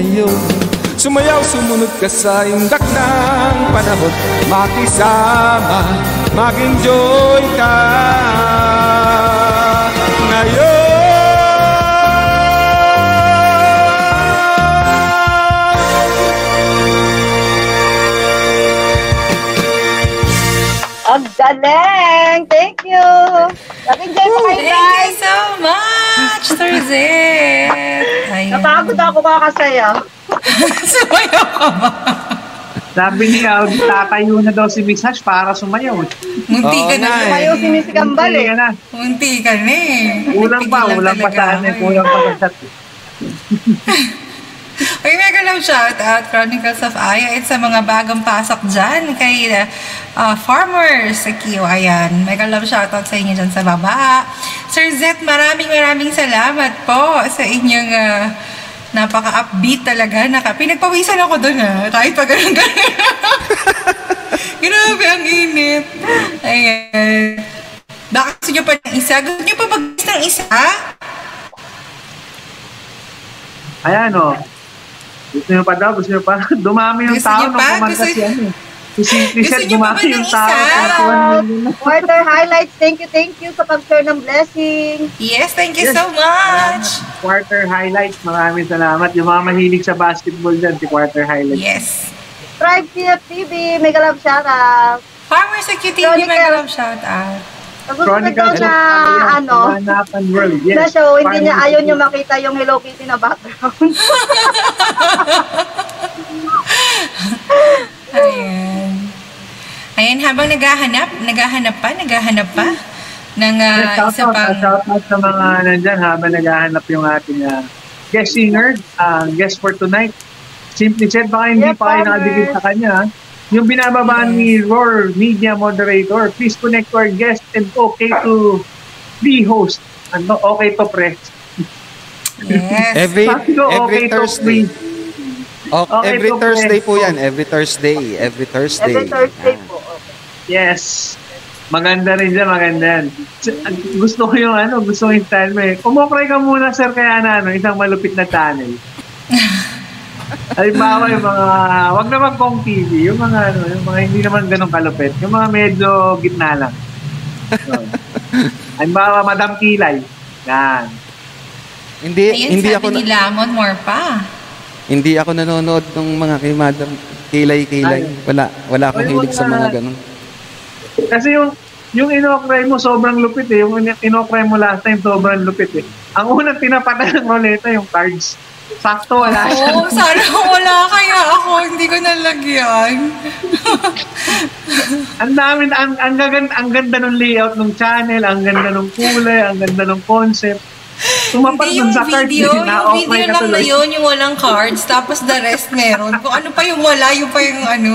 Sumayaw, sumunod ka sa indak ng panahon Makisama, mag-enjoy ka ngayon Ang galing! Thank you! Nag-enjoy po kayo, Thank you guys! so much, Sir Zed. Napagod ako kakasaya. Sumayaw ka ba? Sabi niya, tatayo na daw si Miss Hash para sumayaw. Munti Oo ka na. nga eh. Ayaw si Miss Gambal eh. na. Munti ka na eh. Kulang pa, Pigilan kulang pa talaga sa ano, ako eh. kulang pa sa chat. Uy, mega love shout out Chronicles of Aya at sa mga bagong pasok dyan kay uh, Farmers sa Kio. Ayan, mega love shout out sa inyo dyan sa baba. Sir Zet, maraming maraming salamat po sa inyong uh, napaka-upbeat talaga. Naka, pinagpawisan ako doon ha, kahit pa ganun ganun. [laughs] Grabe, ang init. Ayan. Baka gusto nyo pa ng isa? Gusto nyo pa mag ng isa? Ayan o. Gusto nyo pa daw, gusto nyo pa. [laughs] Dumami yung Gusto tao nung kumanta Gusto- si ano. Eh. Si si Gusto nyo pa ba ng tao. isa? Quarter [laughs] highlights, thank you, thank you sa pag-share ng blessing. Yes, thank you Yes. so much. Quarter highlights, maraming salamat. Yung mga mahilig sa basketball dyan, si Quarter highlights. Yes. Tribe TFTV, mega love shoutout. Farmer sa QTV, mega love shout out. Daw na, ano, World, yes. na show, hindi niya ayaw niyo makita yung Hello Kitty na background. [laughs] Ayan. Ayan, habang naghahanap, naghahanap pa, naghahanap pa ng uh, isa out, pang... shout out sa mga nandyan habang naghahanap yung ating ah, guest singer, ah, guest for tonight. Simply said, baka hindi Yeah, pa kayo nakadikit sa kanya. ah. Yung binababaan ni Roar Media Moderator, please connect to our guest and okay to be host. Ano, okay to press. Yes. Every Sabi ko, every okay to Thursday. Oh, Okay every to Thursday press. po yan. Every Thursday. Every Thursday. Every Thursday Ah. po. Yes. Maganda rin dyan, maganda Gusto ko yung ano, gusto ko yung style mo eh. Ka muna, sir, kaya na ano, isang malupit na channel. Halimbawa [laughs] yung mga, wag naman pong TV, yung mga ano, yung mga hindi naman ganun kalupit, yung mga medyo gitna lang. So, halimbawa, Madam Kilay. Yan. Hindi Ayun, hindi sabi ako ni Lamon, more pa. hindi ako nanonood ng mga kay Madam Kilay-kilay. Ay. Wala wala akong Ay, hilig sa mga ganun. Kasi yung yung inokray mo sobrang lupit eh. Yung in- inokray mo last time sobrang lupit eh. Ang unang tinapatan ng roleta yung cards. Sakto wala siya. Oo, sana wala kaya ako, hindi ko nalagyan. Ang dami, ang, ang, gaganda, ang ganda ng layout ng channel, ang ganda ng kulay, ang ganda ng concept. Tumapat Hindi yung sa cards, video, yung na-off video ka lang na yun, yung walang cards, tapos the rest meron. Kung ano pa yung wala, yung pa yung ano,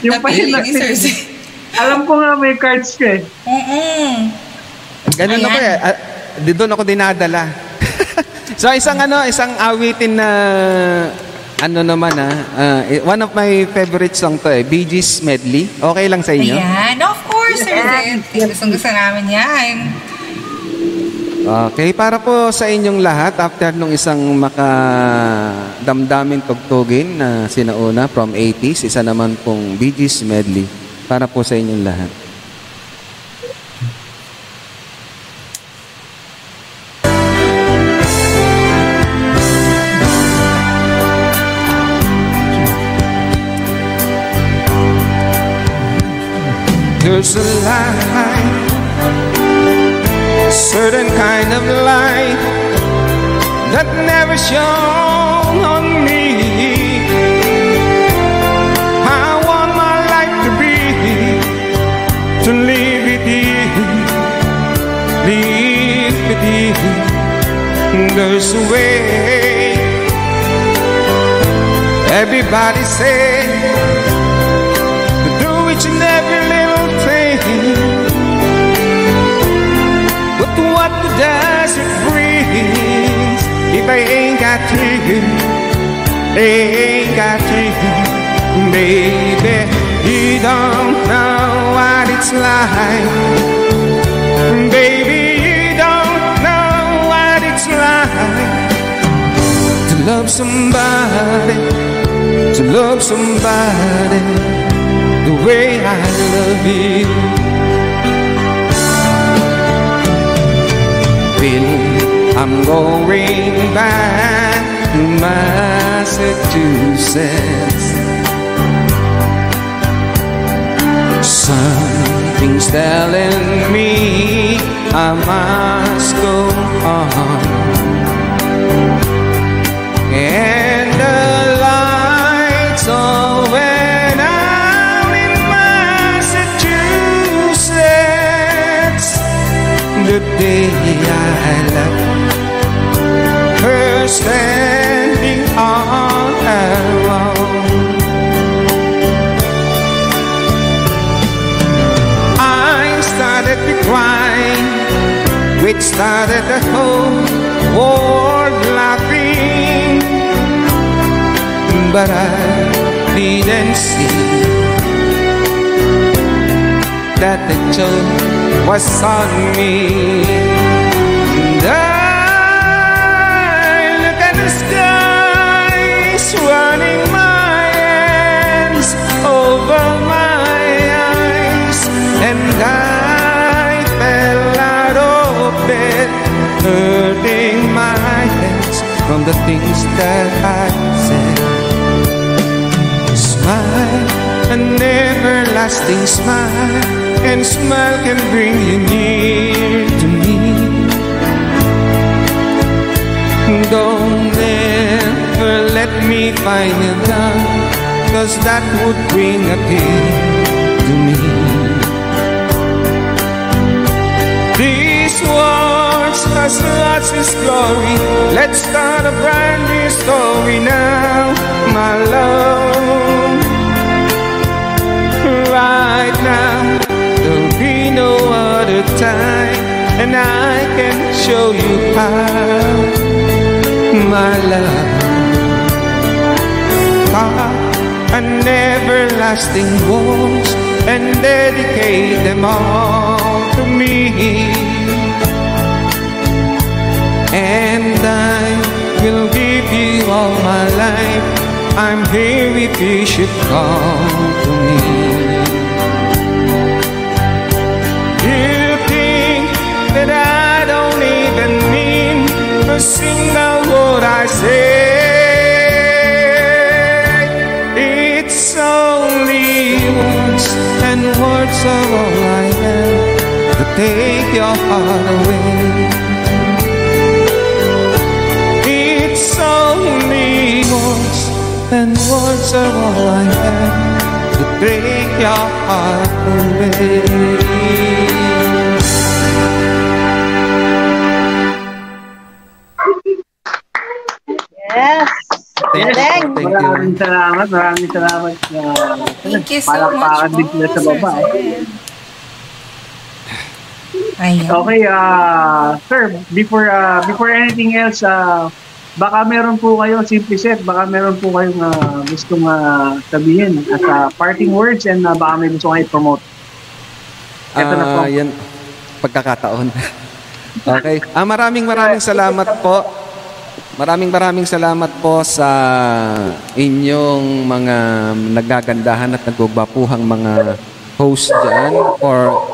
Yung pa napili yung ni Z. Alam ko nga may cards ka eh. Mm-mm. Ganun ako eh. Ah, di doon ako dinadala. [laughs] so isang ano, isang awitin na ano naman ah, eh, one of my favorite song to eh, Bee Gees medley. Okay lang sa inyo? Ayan, of course, Sir Zed. Gustong gusto namin yan. Okay, para po sa inyong lahat, after nung isang makadamdamin tugtugin na sinauna from 80s, isa naman pong Bee Gees medley. Para po sa inyong lahat. There's a light, a certain kind of light that never shone you. There's a way. Everybody say do each and every little thing. But what does it bring if I ain't got you? Ain't got you, baby. You don't know what it's like, baby. Somebody to love somebody the way I love you. Bill, I'm going back to Massachusetts. Something's telling me I must go on. And the lights on when I'm in Massachusetts. The day I left her standing. I started to cry, which started the whole world. But I didn't see that the joke was on me. And I look at the skies, running my hands over my eyes, and I fell out of bed, hurting my hands from the things that I an everlasting smile, and smile can bring you near to me. Don't ever let me find you down, cause that would bring a tear to me. These words has lost its glory. Let's start a brand new story now, my love. Now, there'll be no other time, and I can show you how, my love. God, an everlasting voice, and dedicate them all to me. And I will give you all my life. I'm here if you should come to me. Words are all I have to take your heart away. It's only words, and words are all I have to break your heart away. Salamat, maraming salamat. Uh, Thank you so much palakpakan din po, sila sa baba. eh. Ayan. Okay, uh, sir, before uh, before anything else, uh, baka meron po kayo, simple set, baka meron po kayong uh, gustong uh, sabihin at uh, parting words and uh, baka may gusto kayo promote. Ito na po. Yan, pagkakataon. [laughs] okay. Ah, maraming maraming salamat po. Maraming maraming salamat po sa inyong mga nagagandahan at nagbabapuhang mga host dyan for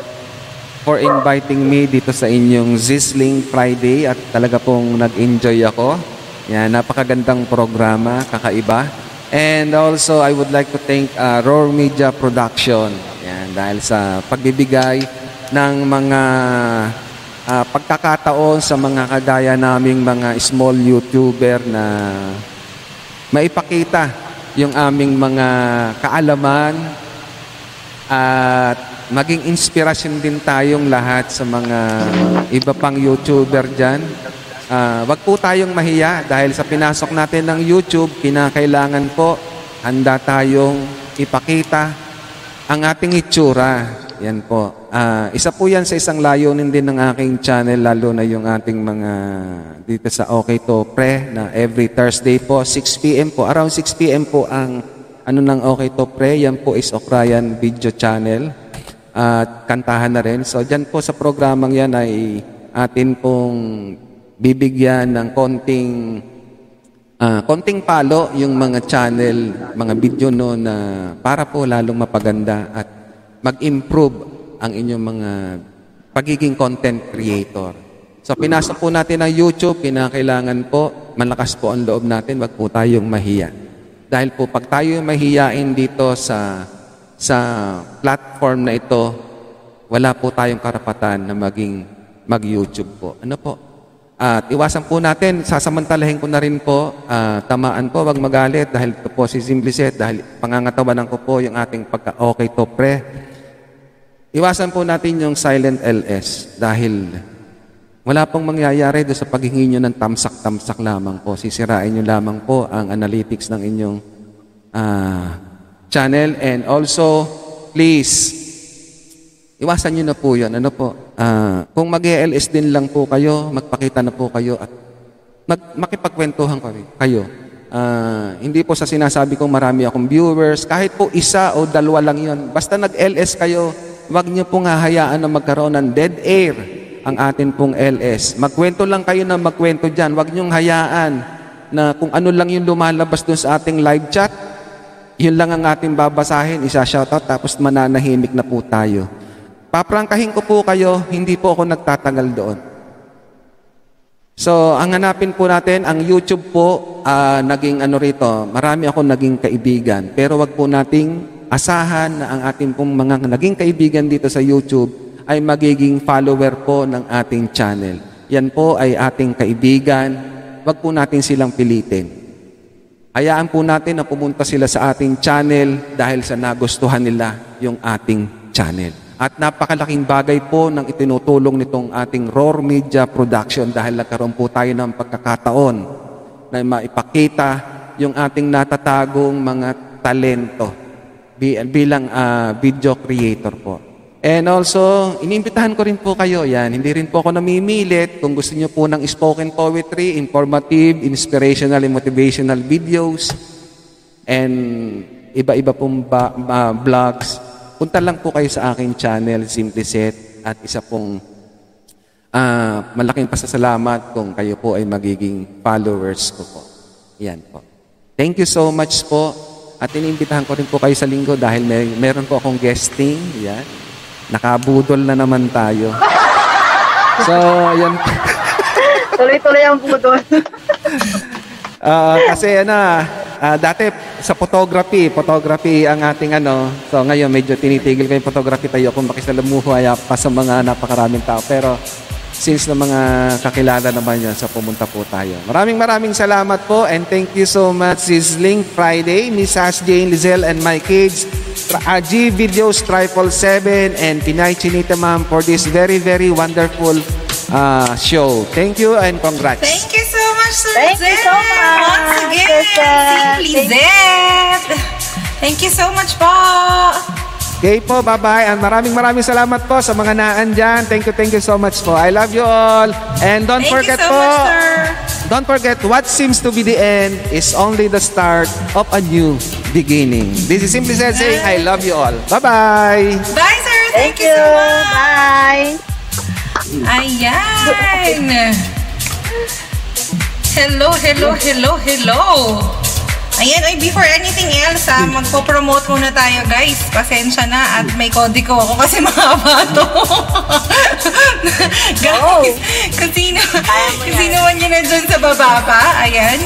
for inviting me dito sa inyong Zisling Friday at talaga pong nag-enjoy ako. Yan, napakagandang programa, kakaiba. And also, I would like to thank uh, Roar Media Production. Yan, dahil sa pagbibigay ng mga ah, pagkakataon sa mga kagaya naming mga small YouTuber na maipakita yung aming mga kaalaman at maging inspirasyon din tayong lahat sa mga iba pang YouTuber dyan. Ah, wag po tayong mahiya dahil sa pinasok natin ng YouTube, kinakailangan po handa tayong ipakita ang ating itsura. Yan po. Ah, isa po yan sa isang layunin din ng aking channel, lalo na yung ating mga dito sa Okay To Pre na every Thursday po, 6 p.m. po. Around 6 p.m. po ang ano ng Okay To Pre. Yan po is Okrayan Video Channel. At kantahan na rin. So dyan po sa programang yan ay atin pong bibigyan ng konting ah, konting palo yung mga channel, mga video no na para po lalong mapaganda at mag-improve ang inyong mga pagiging content creator. So pinasok po natin ang YouTube, kinakailangan po malakas po ang loob natin, wag po tayong mahiya. Dahil po pag tayo mahiyain dito sa sa platform na ito, wala po tayong karapatan na maging mag-YouTube po. Ano po? At iwasan po natin, sasamantalahin ko na rin po, ah, tamaan po, wag magalit dahil ito po si Simplicet, dahil pangangatawanan ko po yung ating pagka-okay to pre. Iwasan po natin yung silent LS dahil wala pong mangyayari doon sa paghingi nyo ng tamsak-tamsak lamang po. Sisirain nyo lamang po ang analytics ng inyong ah, channel. And also, please, iwasan nyo na po yun. Ano po? Ah, kung mag-LS din lang po kayo, magpakita na po kayo at mag, makipagkwentuhan kayo. Ah, hindi po sa sinasabi kong marami akong viewers, kahit po isa o dalawa lang yun. Basta nag-LS kayo, wag nyo pong hahayaan na magkaroon ng dead air ang atin pong LS. Magkwento lang kayo na magkwento dyan. Wag nyong hayaan na kung ano lang yung lumalabas doon sa ating live chat, yun lang ang ating babasahin, isa-shoutout, tapos mananahimik na po tayo. Paprangkahin ko po kayo, hindi po ako nagtatagal doon. So, ang hanapin po natin, ang YouTube po, ah, naging ano rito, marami ako naging kaibigan. Pero wag po nating asahan na ang ating pong mga naging kaibigan dito sa YouTube ay magiging follower po ng ating channel. Yan po ay ating kaibigan. Wag po natin silang pilitin. Hayaan po natin na pumunta sila sa ating channel dahil sa nagustuhan nila yung ating channel. At napakalaking bagay po ng itinutulong nitong ating Roar Media Production dahil nagkaroon po tayo ng pagkakataon na maipakita yung ating natatagong mga talento bilang ah, video creator po. And also, inimbitahan ko rin po kayo yan. Hindi rin po ako namimilit. Kung gusto niyo po ng spoken poetry, informative, inspirational, and motivational videos, and iba-iba pong ba- ba- vlogs, punta lang po kayo sa aking channel, Simplicet, at isa pong ah, malaking pasasalamat kung kayo po ay magiging followers ko po. Yan po. Thank you so much po. At iniimbitahan ko rin po kayo sa linggo dahil may, meron po akong guesting. Yan. Nakabudol na naman tayo. So, yan. [laughs] Tuloy-tuloy ang budol. [laughs] Ah, kasi ano, ah, dati sa photography, photography ang ating ano. So ngayon medyo tinitigil ko yung photography tayo kung makisalamuhaya pa sa mga napakaraming tao. Pero since na mga kakilala naman yan, so pumunta po tayo. Maraming maraming salamat po and thank you so much Sizzling Friday, Miss Ash Jane Lizelle and my kids, Tra- uh, G Videos Triple 7 and Pinay Chinita Ma'am for this very very wonderful uh, show. Thank you and congrats. Thank you so much, Sir Thank you so much, Once again. Zed. Thank you so much po. Okay po, bye-bye. And maraming maraming salamat po sa mga naan dyan. Thank you, thank you so much po. I love you all. And don't Thank forget you so po, much, sir. don't forget what seems to be the end is only the start of a new beginning. This is Simply Said saying, I love you all. Bye-bye. Bye, sir. Thank, Thank you you. so much. Bye. Ayan. Hello, hello, hello, hello. Ayan, ay before anything else, ah, magpo-promote muna tayo guys. Pasensya na at may kodiko ako kasi mahaba to. [laughs] guys, kung sino, kung sino man yun na dyan sa baba pa, ayan.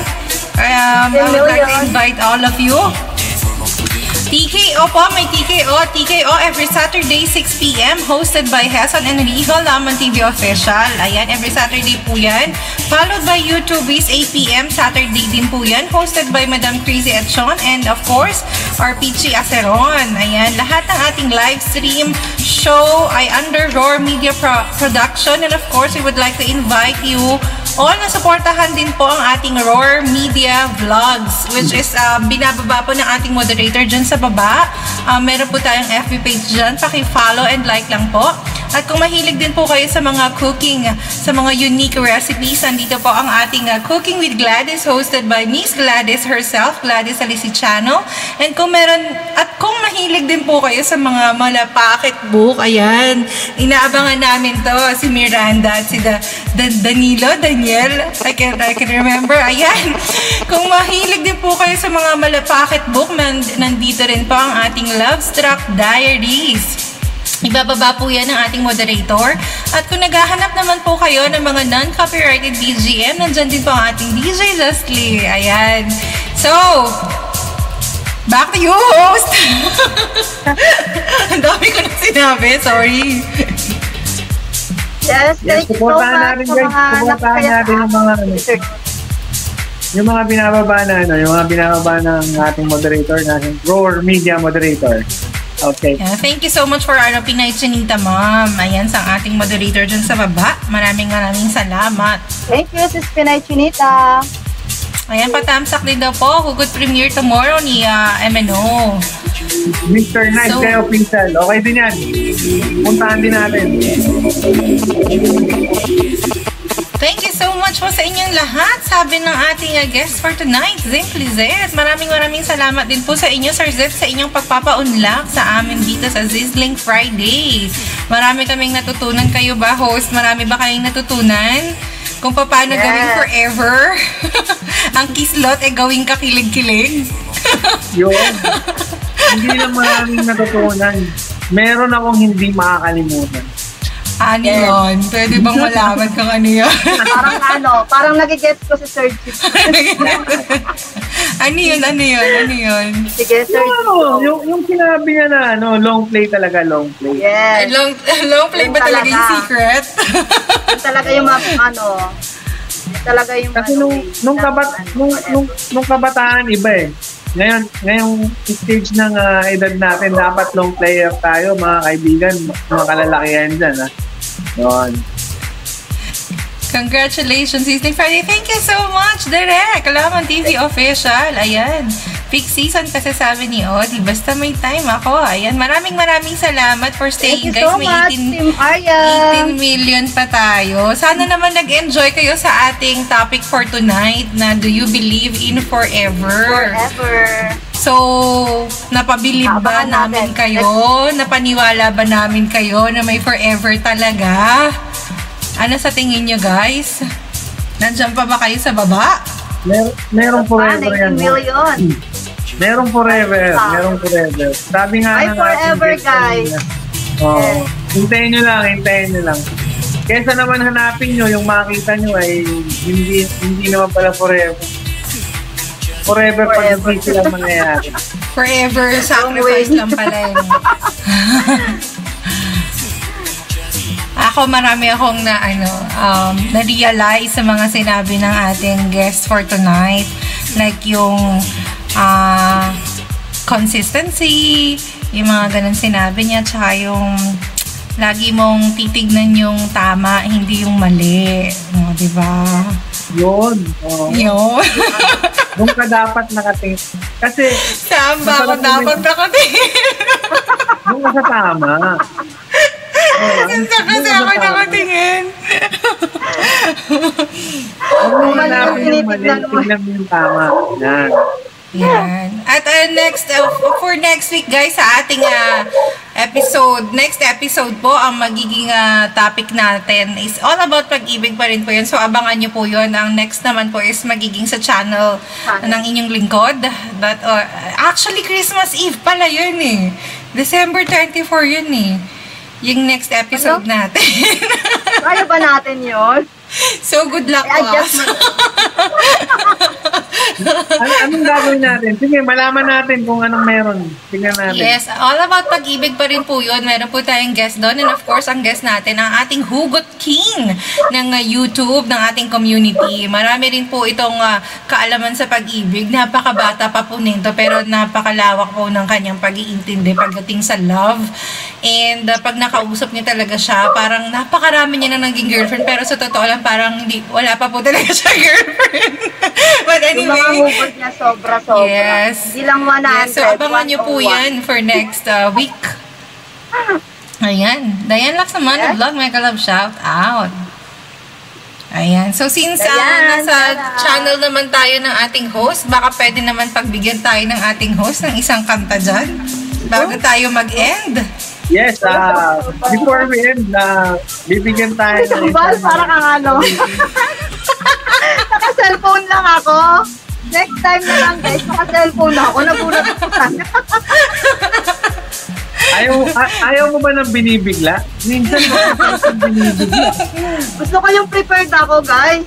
Um, I would like to invite all of you TKO po, may TKO. TKO every Saturday, 6pm, hosted by Heson Enrico, Lamon TV Official. Ayan, every Saturday po yan. Followed by YouTube's 8pm, Saturday din po yan, hosted by Madam Crazy Sean. And of course, RPG Aceron. Ayan, lahat ng ating live stream show ay under Roar Media Pro- Production. And of course, we would like to invite you all na supportahan din po ang ating Roar Media Vlogs, which is uh, binababa po ng ating moderator dyan sa baba. Uh, meron po tayong FB page dyan. Paki-follow and like lang po. At kung mahilig din po kayo sa mga cooking, sa mga unique recipes, nandito po ang ating uh, Cooking with Gladys hosted by Miss Gladys herself, Gladys Aliciano. And kung meron, at kung mahilig din po kayo sa mga malapakit book, ayan, inaabangan namin to, si Miranda at si da, Da- Danilo, Daniel, I can, I can remember, ayan. [laughs] Kung mahilig din po kayo sa mga malapakit book, man, nandito rin po ang ating Love Struck Diaries. Ibababa po yan ng ating moderator. At kung naghahanap naman po kayo ng mga non-copyrighted BGM, nandyan din po ang ating DJ Justly. Ayan. So, back to you, host! [laughs] Ang dami ko na sinabi, sorry. Yes, Yes, thank you so much sa mga Supportahan napakaya natin yung mga. Yung mga binababa na, ano, yung mga binababa ng ating moderator, natin Roar Media Moderator. Okay. Yeah, thank you so much for ano, Pinay Chinita, ma'am. Ayan, sa ating moderator dyan sa baba. Maraming maraming salamat. Thank you, Sis Pinay Chinita. Ayan, patamsak din daw po. Hugot premiere tomorrow ni ah, MNO. Mr. Nice So- kayo, Pinsel. Okay din yan. Puntahan din natin. Thank you so much po sa inyong lahat. Sabi ng ating uh, guest for tonight, Simply Zed. Maraming maraming salamat din po sa inyo, Sir Zed, sa inyong pagpapaunlak sa amin dito sa Sizzling Friday. Marami kaming natutunan kayo ba, host? Marami ba kayong natutunan? Kung paano Yes. gawing forever? [laughs] Ang kislot ay gawing kakilig-kilig. [laughs] Yun. hindi lang maraming natutunan. Meron akong hindi makakalimutan. Ano yun? Pwede bang [laughs] malaman kung ano yun? Parang [laughs] ano, parang nagigets ko si Sir Chip. [laughs] ano yun? Ano yun? Ano yun? Sige, Sir Chip. Ano, yung, yung sinabi niya na, ano, long play talaga, long play. Yes. Long, long play ba talaga yung talaga. secret? Yun talaga yung mga, ano, talaga yung Kasi ano, nung, eh, nung, kabat, nung, nung, nung kabataan, iba eh. Ngayon, ngayong stage ng ah, edad natin, dapat long player tayo, mga kaibigan, mga kalalakihan dyan. Ha? Yun. Congratulations, Sister Friday. Thank you so much, Direk. Kalaman TV Official. Ayan. Peak season kasi sabi ni Odi. Basta may time ako. Ayan. Maraming maraming salamat for Thank staying, you guys. so May much, 18 Team Arya. 18 million pa tayo. Sana naman nag-enjoy kayo sa ating topic for tonight na Do You Believe in Forever? Forever. So, napabilib ba namin kayo? Napaniwala ba namin kayo na may forever talaga? Ano sa tingin nyo guys? Nandiyan pa ba kayo sa baba? Mer merong forever yan. 19 million. Merong forever. Merong forever. Sabi nga Ay, ating forever, guest guys. kanina. Oo. Hintayin nyo lang, hintayin nyo lang. Kesa naman hanapin nyo, yung makita nyo ay hindi hindi naman pala forever. Forever, pag Forever. hindi sila mangyayari. Forever sacrifice lang pala yun. [laughs] Ako marami akong na ano, um, na-realize sa mga sinabi ng ating guest for tonight. Like yung ah, consistency, yung mga ganun sinabi niya, tsaka yung lagi mong titignan yung tama, hindi yung mali. O, di ba? Yun. Oo. Yun. [laughs] Doon ka dapat nakating. Kasi, Saan ba ako dapat nakatingin? doon ka sa tama. Saan kasi ako nakatingin? Huwag mo hanapin yung mali, tignan mo yung tama. Yan. Yan. At uh, next, uh, for next week guys, sa ating uh, episode, next episode po, ang magiging uh, topic natin is all about pag-ibig pa rin po yun. So, abangan nyo po yun. Ang next naman po is magiging sa channel Channel. ng inyong lingkod. That, uh, actually, Christmas Eve pala yun eh. December 24 yun eh. Yung next episode Ano? natin. Kaya ba natin yun? so, good luck po. [laughs] Ano, anong gagawin natin? Sige, malaman natin kung anong meron. Tingnan natin. Yes, all about pag-ibig pa rin po yun. Meron po tayong guest doon. And of course, ang guest natin, ang ating Hugot King ng uh, YouTube, ng ating community. Marami rin po itong uh, kaalaman sa pag-ibig. Napakabata pa po nito, pero napakalawak po ng kanyang pag-iintindi pagdating sa love. And uh, pag nakausap niya talaga siya, parang napakarami niya na naging girlfriend. Pero sa totoo lang, parang hindi, wala pa po talaga [laughs] siya girlfriend. But mga anyway, hugot niya sobra-sobra. Yes. Hindi lang 100. Yes, so abangan nyo po 101. yan for next uh, week. [laughs] Ayan. Diane Laksamana Yes. Vlog, Mega Love shout out. Ayan. So since Diane, nasa channel naman tayo ng ating host, baka pwede naman pagbigyan tayo ng ating host ng isang kanta dyan bago tayo mag-end. Yes, ah before we end, ah bibigyan tayo ng isang- para kang ano. [laughs] Naka-cellphone lang ako. Next time na lang guys, naka-cellphone ako. Nagulat ako sana. [laughs] Ayaw, a- ayaw mo ba ng binibigla? Minsan [laughs] mo binibigla. Gusto ko yung prepared ako guys.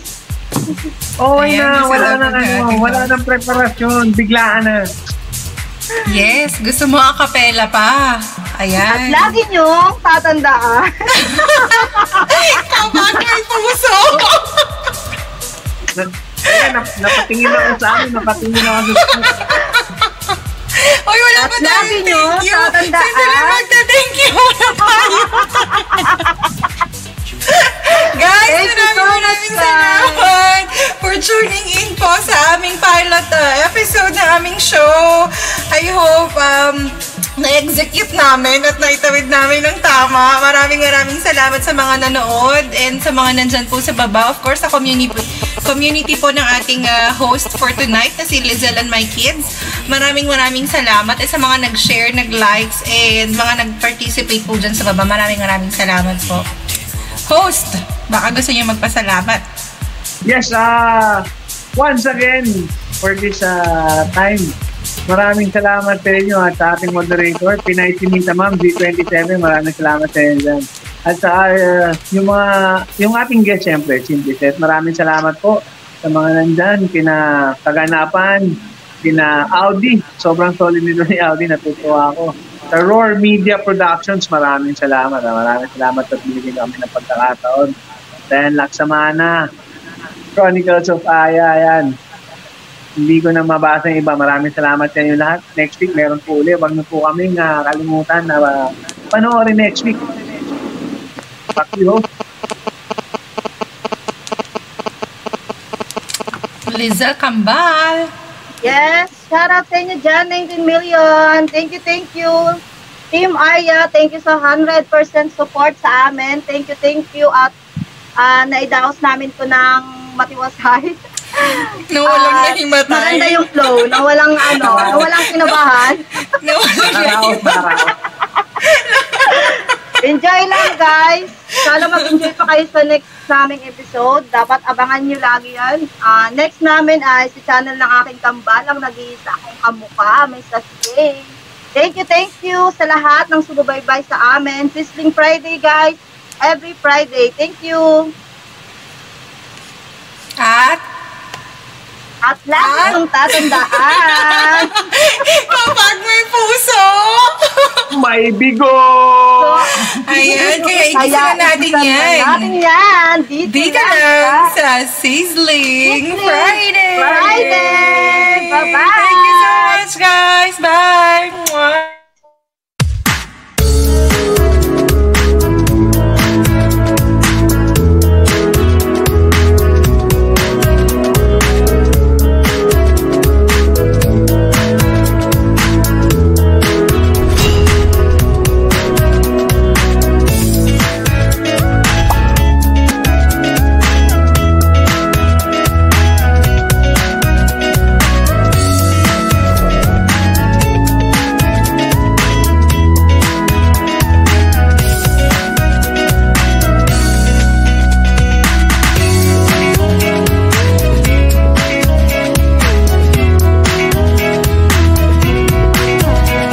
Okay Ayan, na, wala nang ano, wala nang preparasyon, biglaan na. Yes, gusto mo a cappella pa. At Ayan. lagi niyong tatandaan. [laughs] Puso! Na, kaya nap, napatingin ako sa akin, napatingin ako sa Uy, wala At pa nyo, thank you. tatandaan. Sandali, magta-thank you muna tayo. [laughs] [laughs] Guys, Thank maraming so maraming salamat for tuning in po sa aming pilot uh, episode ng aming show. I hope um, na-execute namin at naitawid namin ng tama. Maraming maraming salamat sa mga nanood and sa mga nandyan po sa baba. Of course, sa community community po ng ating uh, host for tonight na si Lizelle and my kids. Maraming maraming salamat at sa mga nag-share, nag-likes, and mga nag-participate po dyan sa baba. Maraming maraming salamat po. Host, baka gusto niyo magpasalamat. Yes, ah once again, for this ah, time, maraming salamat sa inyo at sa ating moderator, Pinay Sinita Ma'am, G27, maraming salamat sa inyo dyan. At sa ah, yung mga, yung ating guest, syempre, Simply Set, maraming salamat po sa mga nandyan, kina Kaganapan, kina Audi, sobrang solid nito ni Audi, natutuwa ako. Sa Roar Media Productions, maraming salamat. ah. Maraming salamat at binigyan kami ng pagkakataon. Then, Laksamana, Chronicles of Aya, yan. Hindi ko na mabasa yung iba. Maraming salamat sa inyo lahat. Next week, meron po ulit. Huwag na po kami uh, kalimutan na uh, panoorin next week. To you, host. Lizelle Kambal. Yes, shout out sa inyo dyan, 19 million. Thank you, thank you. Team Arya, thank you sa 100% support sa amin. Thank you, thank you. At uh, naidaos namin to ng matiwasay. [laughs] Na walang At nahimatay. Maganda yung flow, na walang ano, na walang kinabahan. [laughs] Na walang Taraw, taraw. Enjoy lang guys. Sana mag-enjoy pa kayo sa next naming episode. Dapat abangan nyo lagi yan. Ah, next namin ay si channel ng aking kambal ang nag-iisa akong kamukha. May sasay. Thank you, thank you sa lahat ng sumubaybay sa amin. Sizzling Friday guys. Every Friday. Thank you. At at lahat ah. ng tatandaan. [laughs] Mapag may puso. may bigo. So, Ayan, kaya igisa na natin yan. Na natin yan. Dito, Dito lang sa Sizzling, Sizzling Friday. Friday. Bye-bye. Thank you so much, guys. Bye.